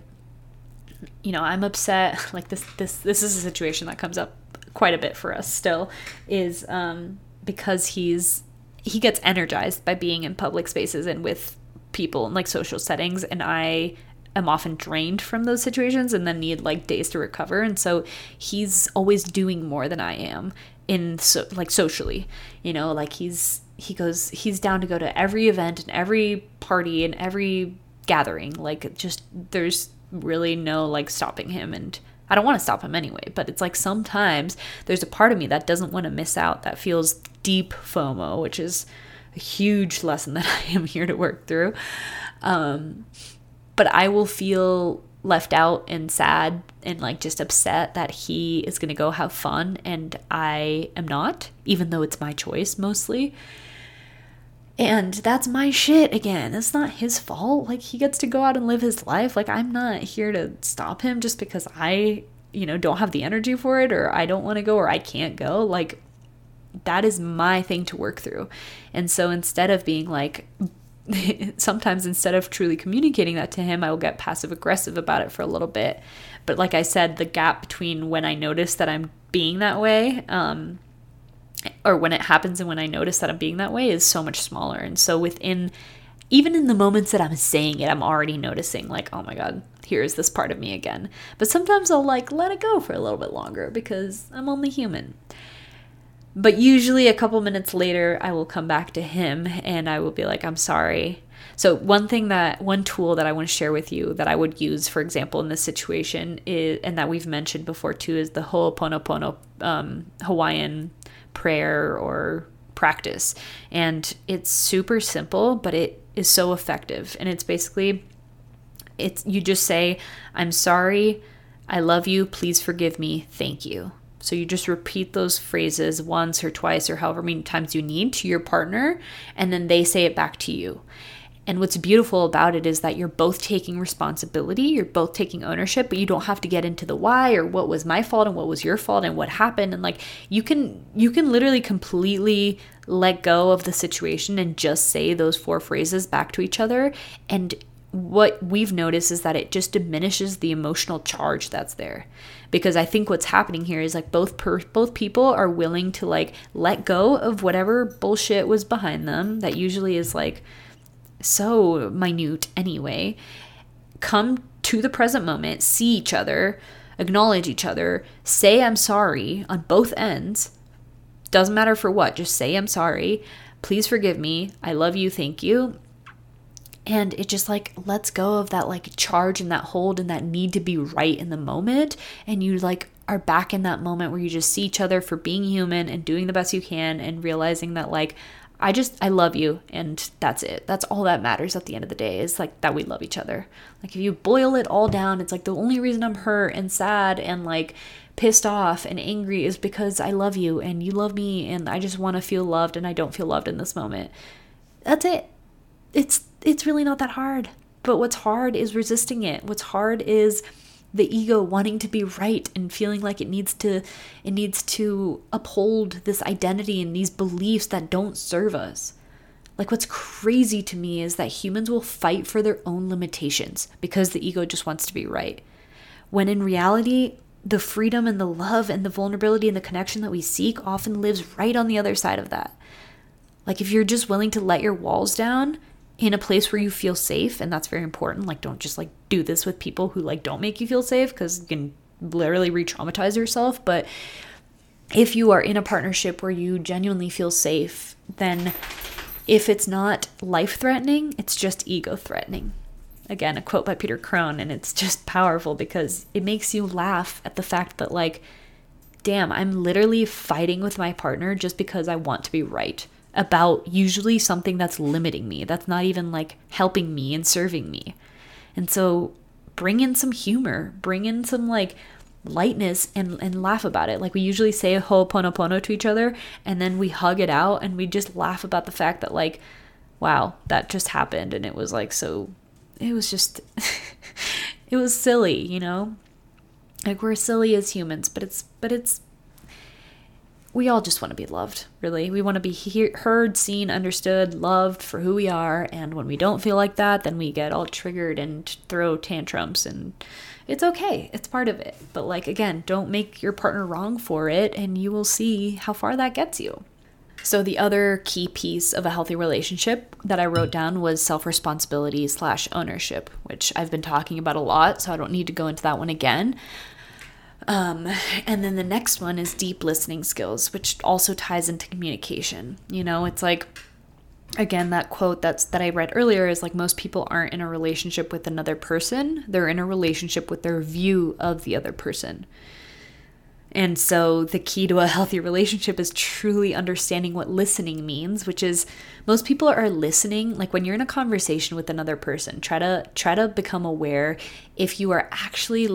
you know i'm upset. Like this this this is a situation that comes up quite a bit for us still is um because he's he gets energized by being in public spaces and with people in like social settings and i am often drained from those situations and then need like days to recover. And so he's always doing more than i am in so like socially you know like he's he goes, he's down to go to every event and every party and every gathering. Like, just there's really no like stopping him. And I don't want to stop him anyway, but it's like sometimes there's a part of me that doesn't want to miss out, that feels deep FOMO, which is a huge lesson that I am here to work through. Um, but I will feel left out and sad and like just upset that he is going to go have fun and I am not, even though it's my choice mostly. And that's my shit again. It's not his fault. Like he gets to go out and live his life. Like I'm not here to stop him just because I, you know, don't have the energy for it or I don't want to go or I can't go. Like that is my thing to work through. And so instead of being like sometimes instead of truly communicating that to him, I will get passive aggressive about it for a little bit. But like I said, the gap between when I notice that I'm being that way, um, or when it happens and when I notice that I'm being that way is so much smaller. And so within, even in the moments that I'm saying it, I'm already noticing, like, oh my God, here's this part of me again. But sometimes I'll like let it go for a little bit longer because I'm only human. But usually, a couple minutes later, I will come back to him and I will be like, I'm sorry. So, one thing that, one tool that I want to share with you that I would use, for example, in this situation, is, and that we've mentioned before too, is the Ho'oponopono um, Hawaiian prayer or practice. And it's super simple, but it is so effective. And it's basically, it's you just say, I'm sorry, I love you, please forgive me, thank you. So you just repeat those phrases once or twice or however many times you need to your partner, and then they say it back to you. And what's beautiful about it is that you're both taking responsibility, you're both taking ownership, but you don't have to get into the why or what was my fault and what was your fault and what happened. And like you can you can literally completely let go of the situation and just say those four phrases back to each other. And what we've noticed is that it just diminishes the emotional charge that's there. Because i think what's happening here is like both per- both people are willing to like let go of whatever bullshit was behind them that usually is like so minute anyway come to the present moment see each other acknowledge each other say i'm sorry on both ends. Doesn't matter for what just say i'm sorry. Please forgive me. I love you. Thank you. And it just like lets go of that like charge and that hold and that need to be right in the moment. And you like are back in that moment where you just see each other for being human and doing the best you can and realizing that like I just I love you and that's it. That's all that matters at the end of the day is like that we love each other. Like if you boil it all down, it's like the only reason I'm hurt and sad and like pissed off and angry is because I love you and you love me and I just want to feel loved and I don't feel loved in this moment. That's it. It's it's really not that hard. But what's hard is resisting it. What's hard is the ego wanting to be right and feeling like it needs to it needs to uphold this identity and these beliefs that don't serve us. Like what's crazy to me is that humans will fight for their own limitations because the ego just wants to be right. When in reality, the freedom and the love and the vulnerability and the connection that we seek often lives right on the other side of that. Like if you're just willing to let your walls down in a place where you feel safe and that's very important. Like don't just like do this with people who like don't make you feel safe because you can literally re-traumatize yourself. But if you are in a partnership where you genuinely feel safe then if it's not life threatening it's just ego threatening again a quote by peter crone and it's just powerful because it makes you laugh at the fact that like damn i'm literally fighting with my partner just because i want to be right about usually something that's limiting me, that's not even like helping me and serving me. And so bring in some humor, bring in some like lightness and, and laugh about it. Like we usually say ho'oponopono to each other and then we hug it out and we just laugh about the fact that like, wow, that just happened and it was like so it was just it was silly, you know? Like we're silly as humans, but it's but it's we all just want to be loved, really. We want to be he- heard, seen, understood, loved for who we are. And when we don't feel like that, then we get all triggered and throw tantrums. And it's okay, it's part of it. But, like, again, don't make your partner wrong for it, and you will see how far that gets you. So, the other key piece of a healthy relationship that I wrote down was self responsibility slash ownership, which I've been talking about a lot, so I don't need to go into that one again. Um, and then the next one is deep listening skills, which also ties into communication. You know, it's like again that quote that's that I read earlier is like most people aren't in a relationship with another person they're in a relationship with their view of the other person and so the key to a healthy relationship is truly understanding what listening means, which is most people are listening like when you're in a conversation with another person, try to try to become aware if you are actually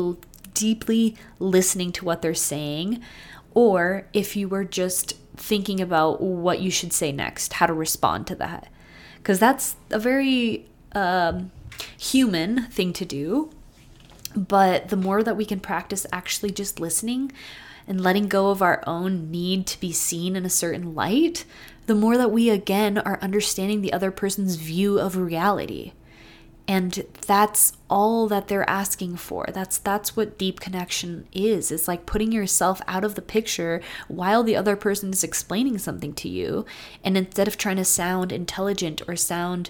deeply listening to what they're saying or if you were just thinking about what you should say next, how to respond to that. Cuz that's a very um, human thing to do. But the more that we can practice actually just listening, and letting go of our own need to be seen in a certain light, the more that we again are understanding the other person's view of reality. And that's all that they're asking for. That's that's what deep connection is. It's like putting yourself out of the picture while the other person is explaining something to you. And instead of trying to sound intelligent or sound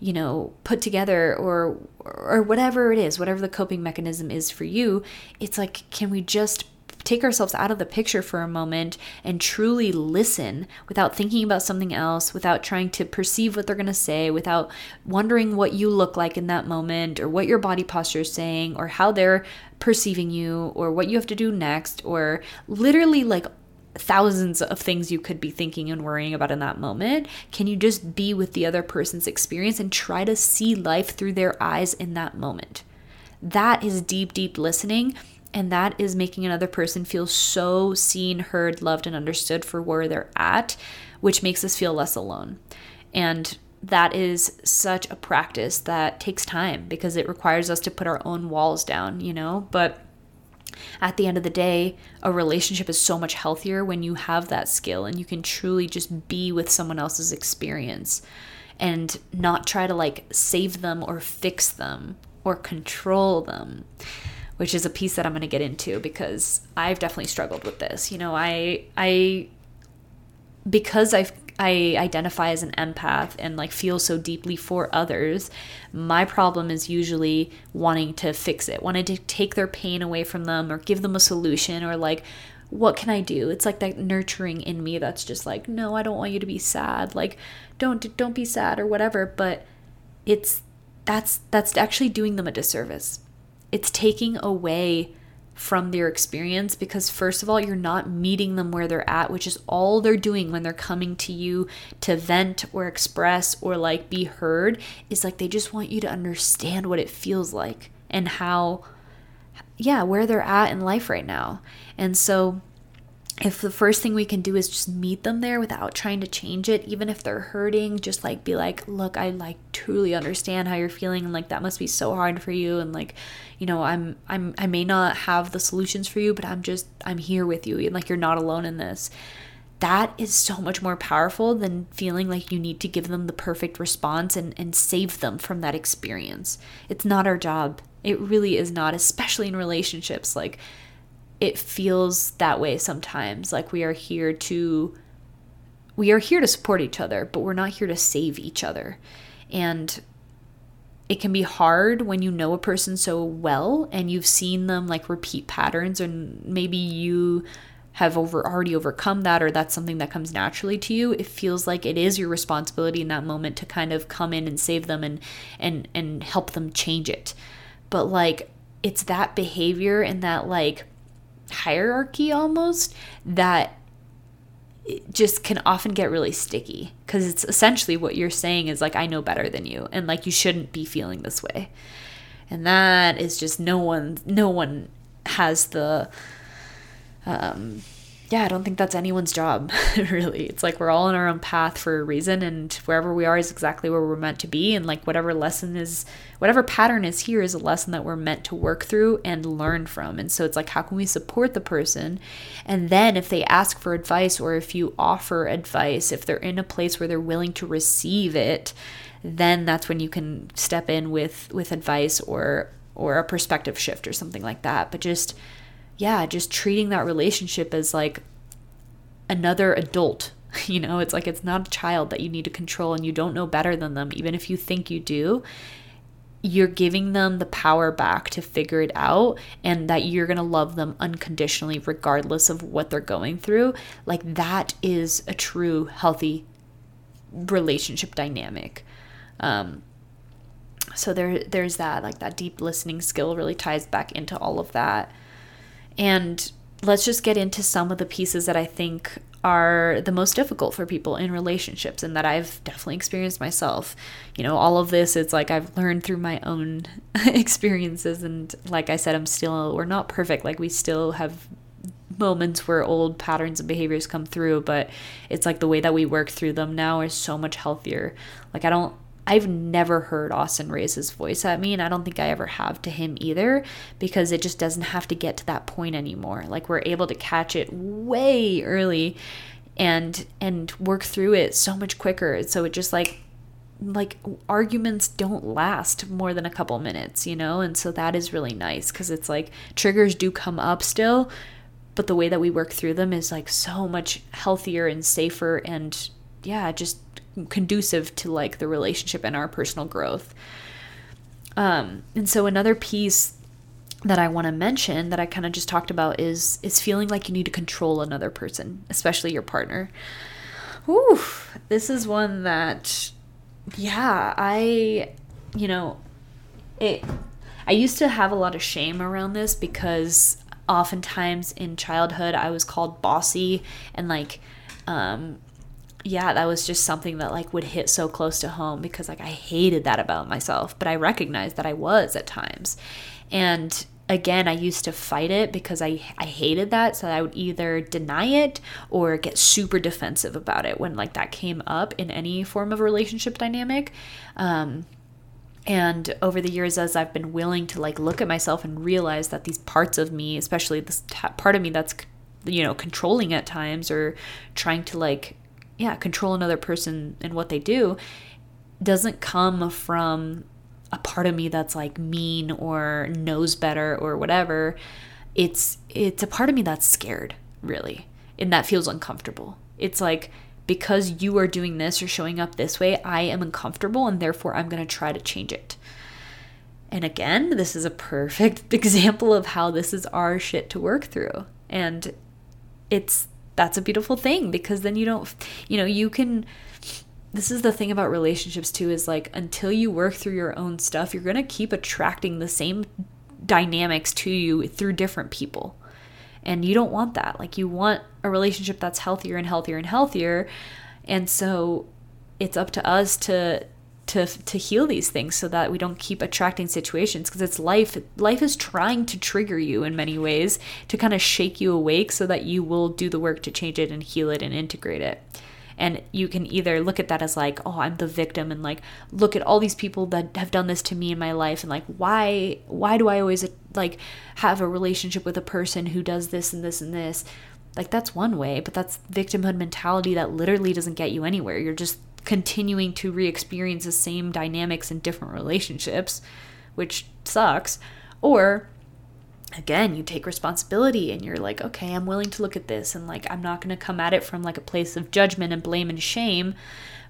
you know put together or or whatever it is whatever the coping mechanism is for you it's like can we just take ourselves out of the picture for a moment and truly listen without thinking about something else, without trying to perceive what they're going to say, without wondering what you look like in that moment or what your body posture is saying or how they're perceiving you or what you have to do next or literally like thousands of things you could be thinking and worrying about in that moment. Can you just be with the other person's experience and try to see life through their eyes in that moment? That is deep, deep listening. And that is making another person feel so seen, heard, loved, and understood for where they're at, which makes us feel less alone. And that is such a practice that takes time because it requires us to put our own walls down, you know? But at the end of the day, a relationship is so much healthier when you have that skill and you can truly just be with someone else's experience and not try to like save them or fix them or control them which is a piece that I'm going to get into because I've definitely struggled with this. You know, I I because I've I identify as an empath and like feel so deeply for others, my problem is usually wanting to fix it, wanting to take their pain away from them or give them a solution or like what can I do? It's like that nurturing in me that's just like, no, I don't want you to be sad. Like don't don't be sad or whatever, but it's that's that's actually doing them a disservice it's taking away from their experience because first of all you're not meeting them where they're at which is all they're doing when they're coming to you to vent or express or like be heard is like they just want you to understand what it feels like and how yeah where they're at in life right now. And so if the first thing we can do is just meet them there without trying to change it even if they're hurting just like be like look i like truly understand how you're feeling and like that must be so hard for you and like you know i'm i'm i may not have the solutions for you but i'm just i'm here with you and like you're not alone in this that is so much more powerful than feeling like you need to give them the perfect response and, and save them from that experience. It's not our job. It really is not, especially in relationships. Like, it feels that way sometimes. Like we are here to we are here to support each other but we're not here to save each other. And it can be hard when you know a person so well and you've seen them like repeat patterns and maybe you have over already overcome that or that's something that comes naturally to you. It feels like it is your responsibility in that moment to kind of come in and save them and and and help them change it. But like it's that behavior and that like hierarchy almost that just can often get really sticky because it's essentially what you're saying is like I know better than you and like you shouldn't be feeling this way. And that is just no one no one has the um yeah, I don't think that's anyone's job, really. It's like we're all on our own path for a reason, and wherever we are is exactly where we're meant to be. And like whatever lesson is, whatever pattern is here is a lesson that we're meant to work through and learn from. And so it's like, how can we support the person? And then if they ask for advice or if you offer advice, if they're in a place where they're willing to receive it, then that's when you can step in with with advice or or a perspective shift or something like that. But just yeah, just treating that relationship as like another adult. You know, it's like it's not a child that you need to control and you don't know better than them, even if you think you do. You're giving them the power back to figure it out and that you're going to love them unconditionally, regardless of what they're going through. Like, that is a true, healthy relationship dynamic. Um, so there there's that like that deep listening skill really ties back into all of that. And let's just get into some of the pieces that I think are the most difficult for people in relationships and that I've definitely experienced myself. You know, all of this it's like I've learned through my own experiences and like I said I'm still we're not perfect like we still have moments where old patterns and behaviors come through, but it's like the way that we work through them now is so much healthier. Like I don't I've never heard Austin raise his voice at me, and I don't think I ever have to him either because it just doesn't have to get to that point anymore. Like we're able to catch it way early and and work through it so much quicker. So it just like like arguments don't last more than a couple minutes, you know? And so that is really nice cuz it's like triggers do come up still, but the way that we work through them is like so much healthier and safer and yeah, just conducive to like the relationship and our personal growth. Um, and so another piece that I want to mention that I kind of just talked about is is feeling like you need to control another person, especially your partner. Ooh, this is one that yeah, I you know, it I used to have a lot of shame around this because oftentimes in childhood I was called bossy and like um yeah, that was just something that like would hit so close to home because like I hated that about myself, but I recognized that I was at times. And again, I used to fight it because I I hated that, so I would either deny it or get super defensive about it when like that came up in any form of relationship dynamic. Um and over the years as I've been willing to like look at myself and realize that these parts of me, especially this t- part of me that's you know controlling at times or trying to like yeah, control another person and what they do doesn't come from a part of me that's like mean or knows better or whatever. It's it's a part of me that's scared, really. And that feels uncomfortable. It's like because you are doing this or showing up this way, I am uncomfortable and therefore I'm going to try to change it. And again, this is a perfect example of how this is our shit to work through. And it's that's a beautiful thing because then you don't you know you can this is the thing about relationships too is like until you work through your own stuff you're going to keep attracting the same dynamics to you through different people. And you don't want that. Like you want a relationship that's healthier and healthier and healthier. And so it's up to us to to to heal these things so that we don't keep attracting situations because it's life. Life is trying to trigger you in many ways to kind of shake you awake so that you will do the work to change it and heal it and integrate it. And you can either look at that as like oh i'm the victim and like look at all these people that have done this to me in my life and like why why do i always like have a relationship with a person who does this and this and this? Like that's one way but that's victimhood mentality that literally doesn't get you anywhere. You're just continuing to re experience the same dynamics in different relationships, which sucks. Or again, you take responsibility and you're like, okay, I'm willing to look at this and like, I'm not going to come at it from like a place of judgment and blame and shame,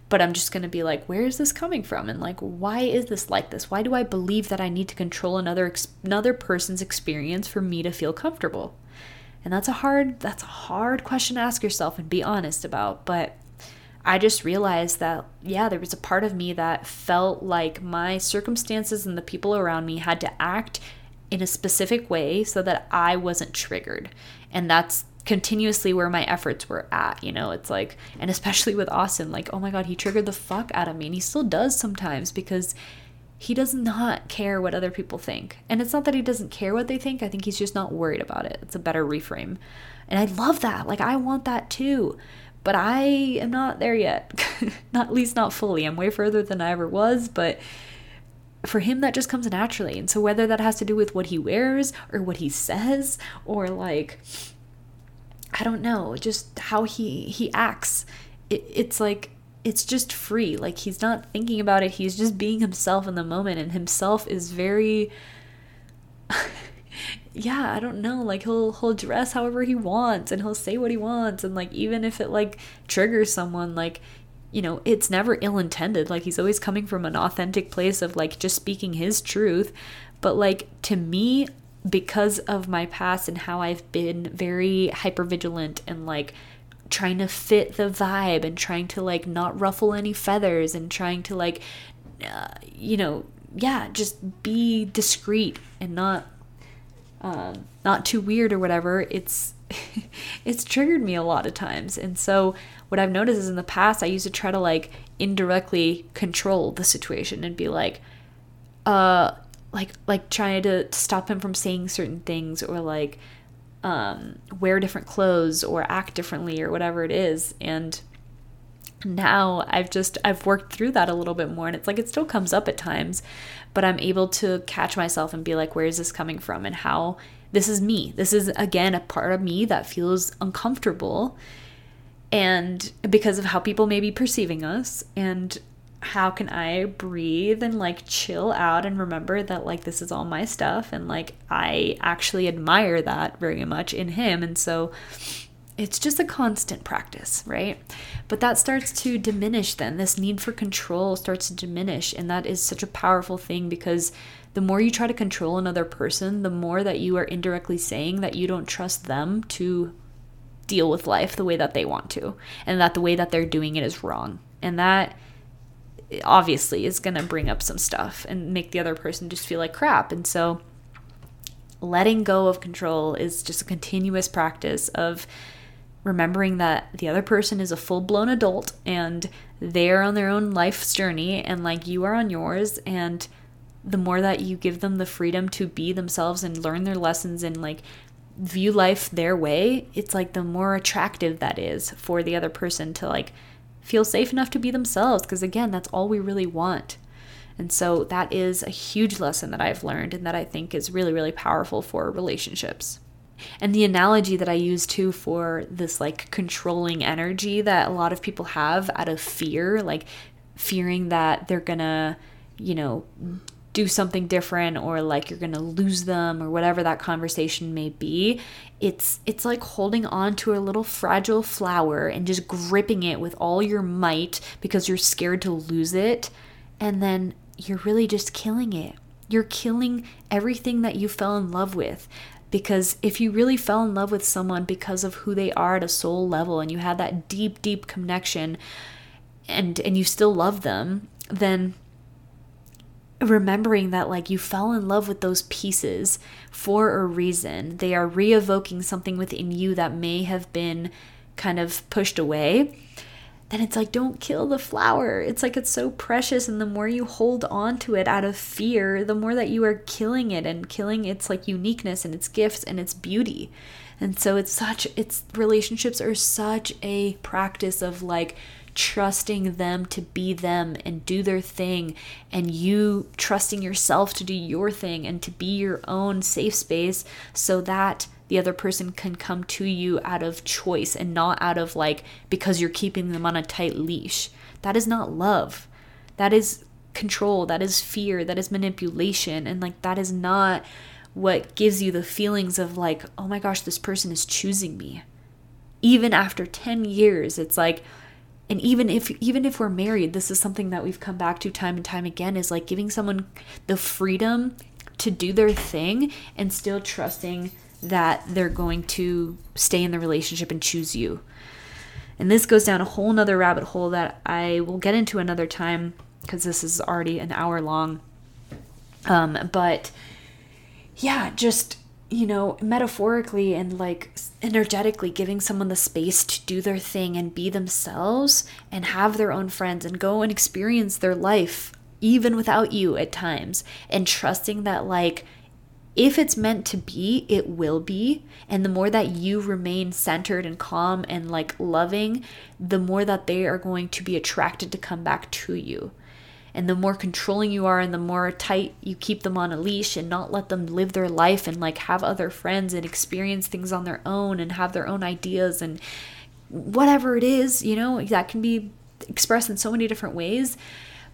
but I'm just going to be like, where is this coming from? And like, why is this like this? Why do I believe that I need to control another, ex- another person's experience for me to feel comfortable? And that's a hard, that's a hard question to ask yourself and be honest about. But I just realized that, yeah, there was a part of me that felt like my circumstances and the people around me had to act in a specific way so that I wasn't triggered. And that's continuously where my efforts were at, you know? It's like, and especially with Austin, like, oh my God, he triggered the fuck out of me. And he still does sometimes because he does not care what other people think. And it's not that he doesn't care what they think, I think he's just not worried about it. It's a better reframe. And I love that. Like, I want that too but I am not there yet. not at least not fully. I'm way further than I ever was, but for him that just comes naturally. And so whether that has to do with what he wears or what he says or like I don't know, just how he he acts, it, it's like it's just free. Like he's not thinking about it. He's just being himself in the moment and himself is very yeah, I don't know, like he'll he'll dress however he wants and he'll say what he wants and like even if it like triggers someone like you know, it's never ill intended. Like he's always coming from an authentic place of like just speaking his truth. But like to me, because of my past and how I've been very hyper vigilant and like trying to fit the vibe and trying to like not ruffle any feathers and trying to like uh, you know yeah just be discreet and not um, not too weird or whatever it's it's triggered me a lot of times and so what i've noticed is in the past i used to try to like indirectly control the situation and be like uh like like trying to stop him from saying certain things or like um, wear different clothes or act differently or whatever it is. And now I've just I've worked through that a little bit more and it's like it still comes up at times, but I'm able to catch myself and be like where is this coming from? And how this is me. This is again a part of me that feels uncomfortable. And because of how people may be perceiving us and how can I breathe and like chill out and remember that like this is all my stuff and like I actually admire that very much in him. And so it's just a constant practice, right? But that starts to diminish then. This need for control starts to diminish and that is such a powerful thing because the more you try to control another person, the more that you are indirectly saying that you don't trust them to deal with life the way that they want to and that the way that they're doing it is wrong. And that obviously is going to bring up some stuff and make the other person just feel like crap. And so letting go of control is just a continuous practice of remembering that the other person is a full blown adult and they're on their own life's journey and like you are on yours. And the more that you give them the freedom to be themselves and learn their lessons and like view life their way, it's like the more attractive that is for the other person to like feel safe enough to be themselves. Because again that's all we really want. And so that is a huge lesson that i've learned and that i think is really really powerful for relationships and the analogy that i use too for this like controlling energy that a lot of people have out of fear like fearing that they're gonna you know do something different or like you're going to lose them or whatever that conversation may be it's it's like holding on to a little fragile flower and just gripping it with all your might because you're scared to lose it and then you're really just killing it. You're killing everything that you fell in love with because if you really fell in love with someone because of who they are at a soul level and you had that deep deep connection and and you still love them then remembering that like you fell in love with those pieces for a reason. They are re evoking something within you that may have been kind of pushed away. Then it's like, don't kill the flower. It's like it's so precious. And the more you hold on to it out of fear, the more that you are killing it and killing its like uniqueness and its gifts and its beauty. And so it's such, it's relationships are such a practice of like, trusting them to be them and do their thing, and you trusting yourself to do your thing and to be your own safe space so that the other person can come to you out of choice and not out of like because you're keeping them on a tight leash. That is not love. That is control. That is fear. That is manipulation. And like that is not what gives you the feelings of like, oh my gosh, this person is choosing me. Even after 10 years, it's like, and even if even if we're married this is something that we've come back to time and time again is like giving someone the freedom to do their thing and still trusting that they're going to stay in the relationship and choose you. And this goes down a whole nother rabbit hole that i will get into another time because this is already an hour long. Um, but yeah just you know, metaphorically and like energetically giving someone the space to do their thing and be themselves and have their own friends and go and experience their life even without you at times. And trusting that like if it's meant to be, it will be. And the more that you remain centered and calm and like loving, the more that they are going to be attracted to come back to you. And the more controlling you are and the more tight you keep them on a leash and not let them live their life and like have other friends and experience things on their own and have their own ideas and whatever it is, you know, that can be expressed in so many different ways.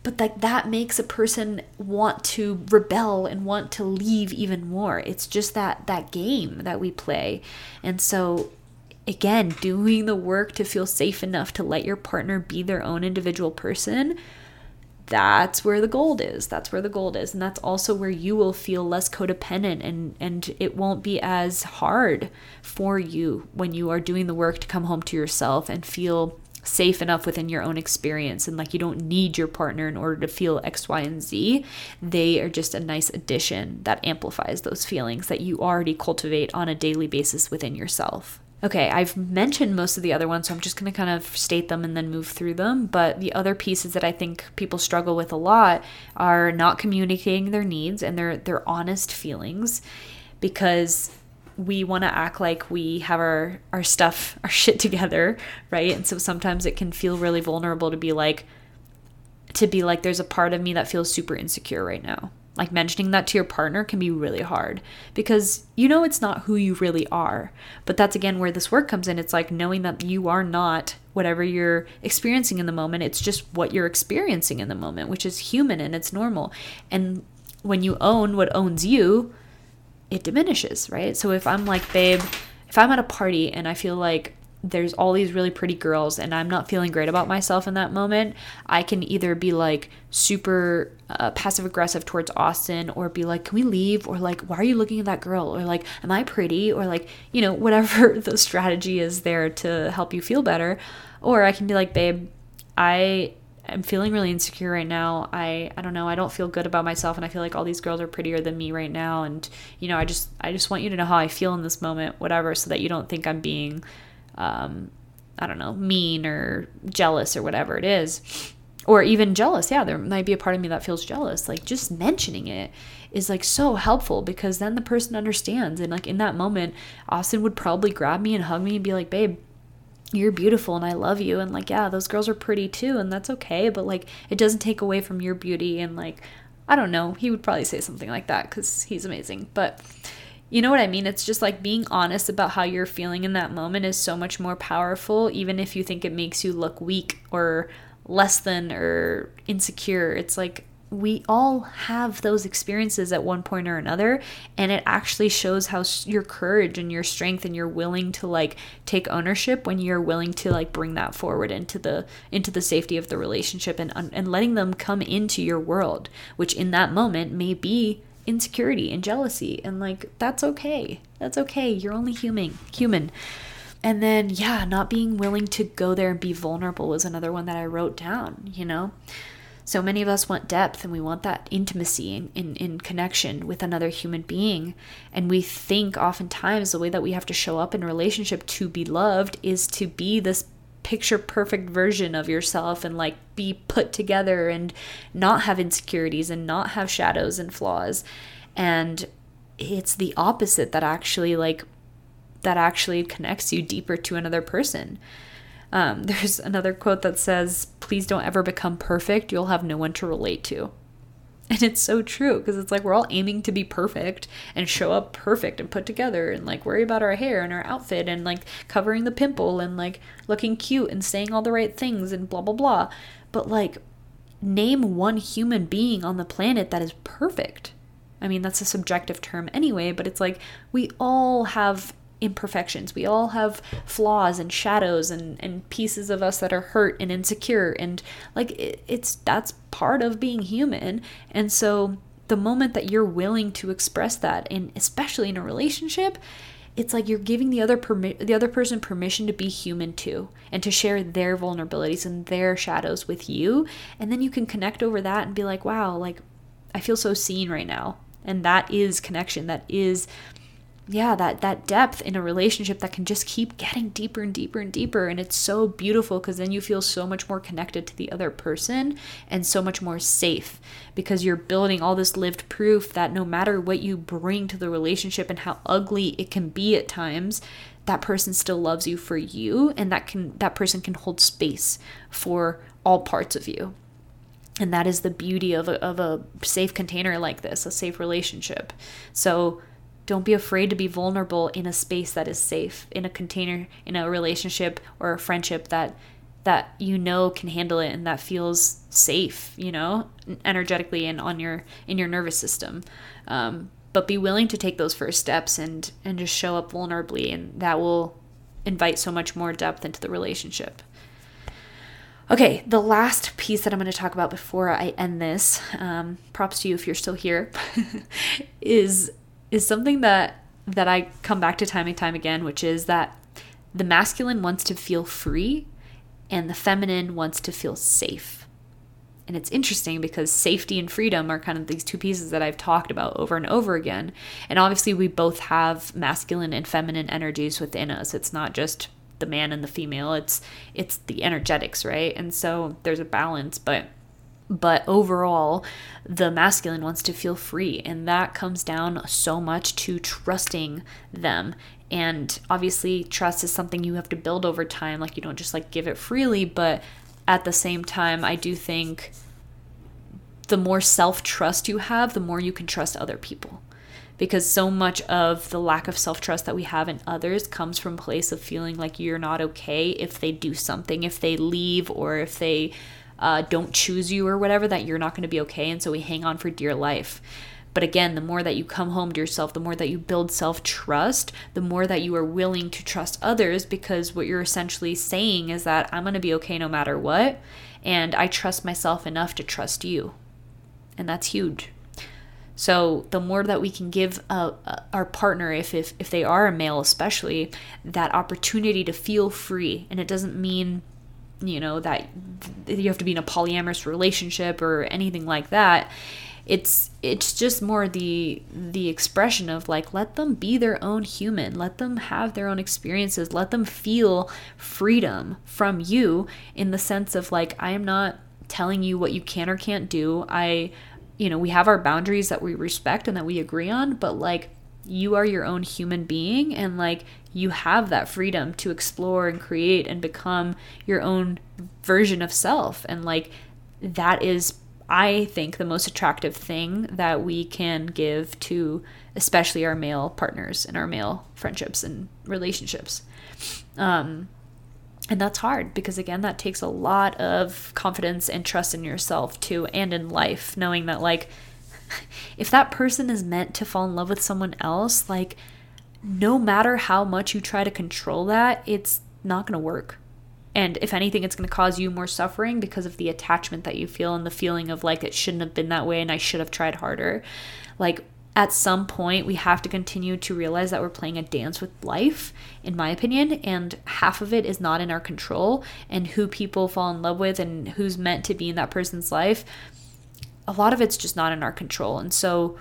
But like that makes a person want to rebel and want to leave even more. It's just that that game that we play. And so again, doing the work to feel safe enough to let your partner be their own individual person that's where the gold is that's where the gold is and that's also where you will feel less codependent and and it won't be as hard for you when you are doing the work to come home to yourself and feel safe enough within your own experience and like you don't need your partner in order to feel X, Y, and Z. They are just a nice addition that amplifies those feelings that you already cultivate on a daily basis within yourself. Okay, I've mentioned most of the other ones, so I'm just going to kind of state them and then move through them. But the other pieces that I think people struggle with a lot are not communicating their needs and their their honest feelings because we want to act like we have our our stuff, our shit together, right? And so sometimes it can feel really vulnerable to be like to be like there's a part of me that feels super insecure right now like mentioning that to your partner can be really hard because you know it's not who you really are. But that's again where this work comes in. It's like knowing that you are not whatever you're experiencing in the moment. It's just what you're experiencing in the moment, which is human and it's normal. And when you own what owns you, it diminishes, right? So if I'm like, babe, if I'm at a party and I feel like there's all these really pretty girls and I'm not feeling great about myself in that moment, I can either be like super uh, passive aggressive towards Austin or be like, can we leave? Or like, why are you looking at that girl? Or like, am I pretty? Or like, you know, whatever the strategy is there to help you feel better. Or I can be like, babe, I am feeling really insecure right now. I I don't know. I don't feel good about myself and I feel like all these girls are prettier than me right now and you know, I just I just want you to know how I feel in this moment, whatever, so that you don't think I'm being um, I don't know, mean or jealous or whatever it is. Or even jealous. Yeah, there might be a part of me that feels jealous. Like just mentioning it is like so helpful because then the person understands. And like in that moment, Austin would probably grab me and hug me and be like, babe, you're beautiful and I love you. And like, yeah, those girls are pretty too. And that's okay. But like, it doesn't take away from your beauty. And like, I don't know. He would probably say something like that because he's amazing. But you know what I mean? It's just like being honest about how you're feeling in that moment is so much more powerful, even if you think it makes you look weak or less than or insecure. It's like we all have those experiences at one point or another and it actually shows how your courage and your strength and you're willing to like take ownership when you're willing to like bring that forward into the into the safety of the relationship and and letting them come into your world which in that moment may be insecurity and jealousy and like that's okay. That's okay. You're only human human. And then yeah not being willing to go there and be vulnerable was another one that i wrote down you know so many of us want depth and we want that intimacy in, in, in, connection with another human being. And we think oftentimes the way that we have to show up in relationship to be loved is to be this picture perfect version of yourself and like be put together and not have insecurities and not have shadows and flaws and it's the opposite that actually like that actually connects you deeper to another person um, there's another quote that says please don't ever become perfect you'll have no one to relate to and it's so true because it's like we're all aiming to be perfect and show up perfect and put together and like worry about our hair and our outfit and like covering the pimple and like looking cute and saying all the right things and blah blah blah. But like name one human being on the planet that is perfect. I mean, that's a subjective term anyway, but it's like we all have imperfections. We all have flaws and shadows and, and pieces of us that are hurt and insecure. And like it, it's that's part of being human. And so the moment that you're willing to express that, and especially in a relationship, it's like you're giving the other permi- the other person permission to be human too and to share their vulnerabilities and their shadows with you and then you can connect over that and be like wow like i feel so seen right now and that is connection that is yeah that that depth in a relationship that can just keep getting deeper and deeper and deeper. And it's so beautiful because then you feel so much more connected to the other person and so much more safe because you're building all this lived proof that no matter what you bring to the relationship and how ugly it can be at times that person still loves you for you and that can that person can hold space for all parts of you. And that is the beauty of a, of a safe container like this a safe relationship. So don't be afraid to be vulnerable in a space that is safe, in a container, in a relationship or a friendship that that you know can handle it and that feels safe, you know, energetically and on your in your nervous system. Um, but be willing to take those first steps and and just show up vulnerably, and that will invite so much more depth into the relationship. Okay, the last piece that I'm going to talk about before I end this, um, props to you if you're still here, is is something that that I come back to time and time again, which is that the masculine wants to feel free and the feminine wants to feel safe. And it's interesting because safety and freedom are kind of these two pieces that I've talked about over and over again. And obviously, we both have masculine and feminine energies within us. It's not just the man and the female it's it's the energetics right and so there's a balance but but overall the masculine wants to feel free and that comes down so much to trusting them. And obviously trust is something you have to build over time like you don't just like give it freely but at the same time i do think the more self trust you have the more you can trust other people. Because so much of the lack of self-trust that we have in others comes from place of feeling like you're not okay if they do something if they leave or if they uh, don't choose you or whatever that you're not going to be okay and so we hang on for dear life. But again the more that you come home to yourself the more that you build self-trust the more that you are willing to trust others because what you're essentially saying is that i'm going to be okay no matter what and i trust myself enough to trust you. And that's huge. So the more that we can give uh, uh, our partner, if, if if they are a male especially, that opportunity to feel free, and it doesn't mean, you know, that you have to be in a polyamorous relationship or anything like that. It's it's just more the the expression of like let them be their own human, let them have their own experiences, let them feel freedom from you in the sense of like I am not telling you what you can or can't do. I you know, we have our boundaries that we respect and that we agree on, but like you are your own human being and like you have that freedom to explore and create and become your own version of self. And like that is, I think, the most attractive thing that we can give to especially our male partners and our male friendships and relationships. Um, and that's hard because again that takes a lot of confidence and trust in yourself too and in life knowing that like if that person is meant to fall in love with someone else like no matter how much you try to control that it's not going to work. And if anything it's going to cause you more suffering because of the attachment that you feel and the feeling of like it shouldn't have been that way and I should have tried harder. Like at some point we have to continue to realize that we're playing a dance with life in my opinion and half of it is not in our control. And who people fall in love with and who's meant to be in that person's life a lot of it's just not in our control. And so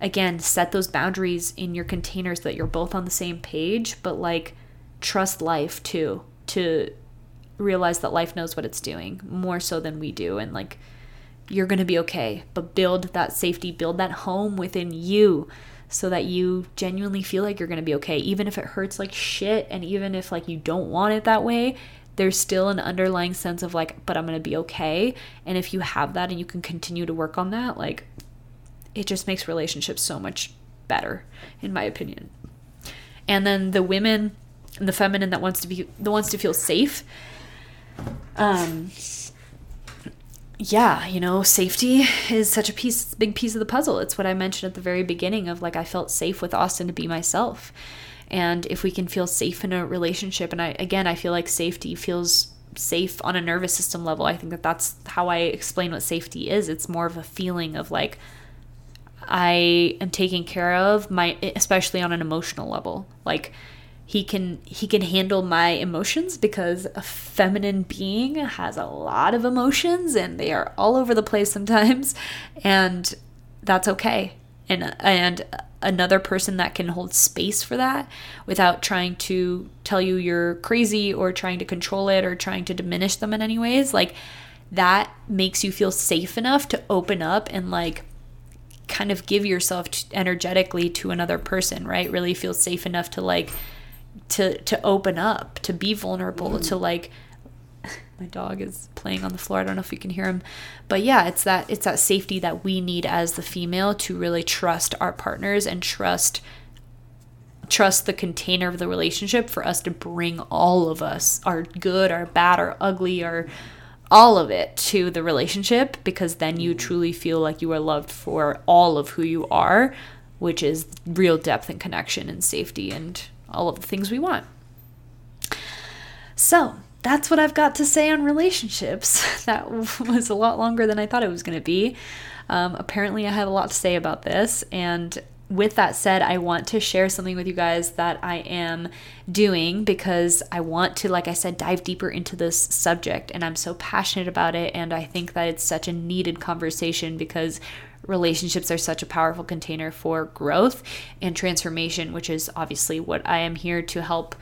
again set those boundaries in your containers that you're both on the same page but like trust life too to realize that life knows what it's doing more so than we do and like you're going to be okay. But build that safety, build that home within you so that you genuinely feel like you're going to be okay. Even if it hurts like shit and even if like you don't want it that way, there's still an underlying sense of like, but I'm going to be okay. And if you have that and you can continue to work on that, like it just makes relationships so much better in my opinion. And then the women the feminine that wants to be the wants to feel safe um yeah, you know, safety is such a piece, big piece of the puzzle. It's what I mentioned at the very beginning of like I felt safe with Austin to be myself. And if we can feel safe in a relationship, and I again, I feel like safety feels safe on a nervous system level. I think that that's how I explain what safety is. It's more of a feeling of like I am taken care of, my especially on an emotional level. Like he can he can handle my emotions because a feminine being has a lot of emotions and they are all over the place sometimes and that's okay and and another person that can hold space for that without trying to tell you you're crazy or trying to control it or trying to diminish them in any ways like that makes you feel safe enough to open up and like kind of give yourself energetically to another person right really feel safe enough to like to to open up, to be vulnerable, mm. to like my dog is playing on the floor. I don't know if you can hear him. But yeah, it's that it's that safety that we need as the female to really trust our partners and trust trust the container of the relationship for us to bring all of us, our good, our bad, our ugly, our all of it to the relationship because then you truly feel like you are loved for all of who you are, which is real depth and connection and safety and all of the things we want. So, that's what I've got to say on relationships. that was a lot longer than I thought it was going to be. Um, apparently, I have a lot to say about this, and with that said, I want to share something with you guys that I am doing because I want to, like I said, dive deeper into this subject. And I'm so passionate about it. And I think that it's such a needed conversation because relationships are such a powerful container for growth and transformation, which is obviously what I am here to help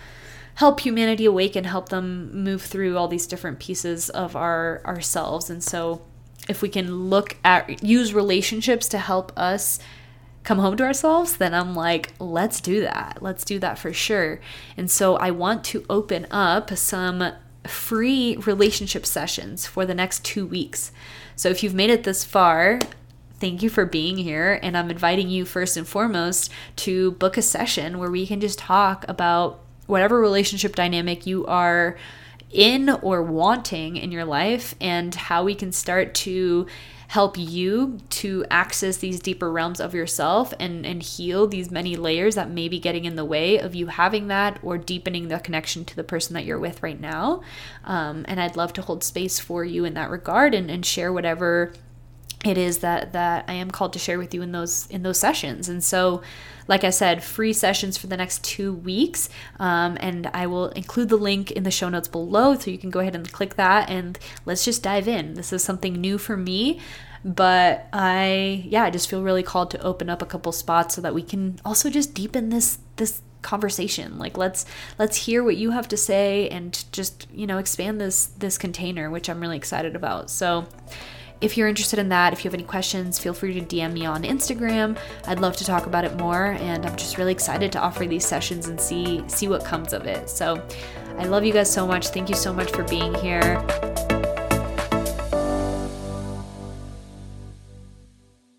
help humanity awake and help them move through all these different pieces of our ourselves. And so if we can look at use relationships to help us come home to ourselves, then I'm like, let's do that. Let's do that for sure. And so I want to open up some free relationship sessions for the next two weeks. So if you've made it this far, thank you for being here. And I'm inviting you first and foremost to book a session where we can just talk about whatever relationship dynamic you are in or wanting in your life and how we can start to help you to access these deeper realms of yourself and and heal these many layers that may be getting in the way of you having that or deepening the connection to the person that you're with right now. Um, and i'd love to hold space for you in that regard and, and share whatever it is that that I am called to share with you in those in those sessions. And so, like I said, free sessions for the next two weeks, um, and I will include the link in the show notes below, so you can go ahead and click that and let's just dive in. This is something new for me, but I yeah, I just feel really called to open up a couple spots so that we can also just deepen this this conversation like let's let's hear what you have to say and just you know expand this this container which i'm really excited about so if you're interested in that, if you have any questions, feel free to DM me on Instagram. I'd love to talk about it more, and I'm just really excited to offer these sessions and see see what comes of it. So, I love you guys so much. Thank you so much for being here.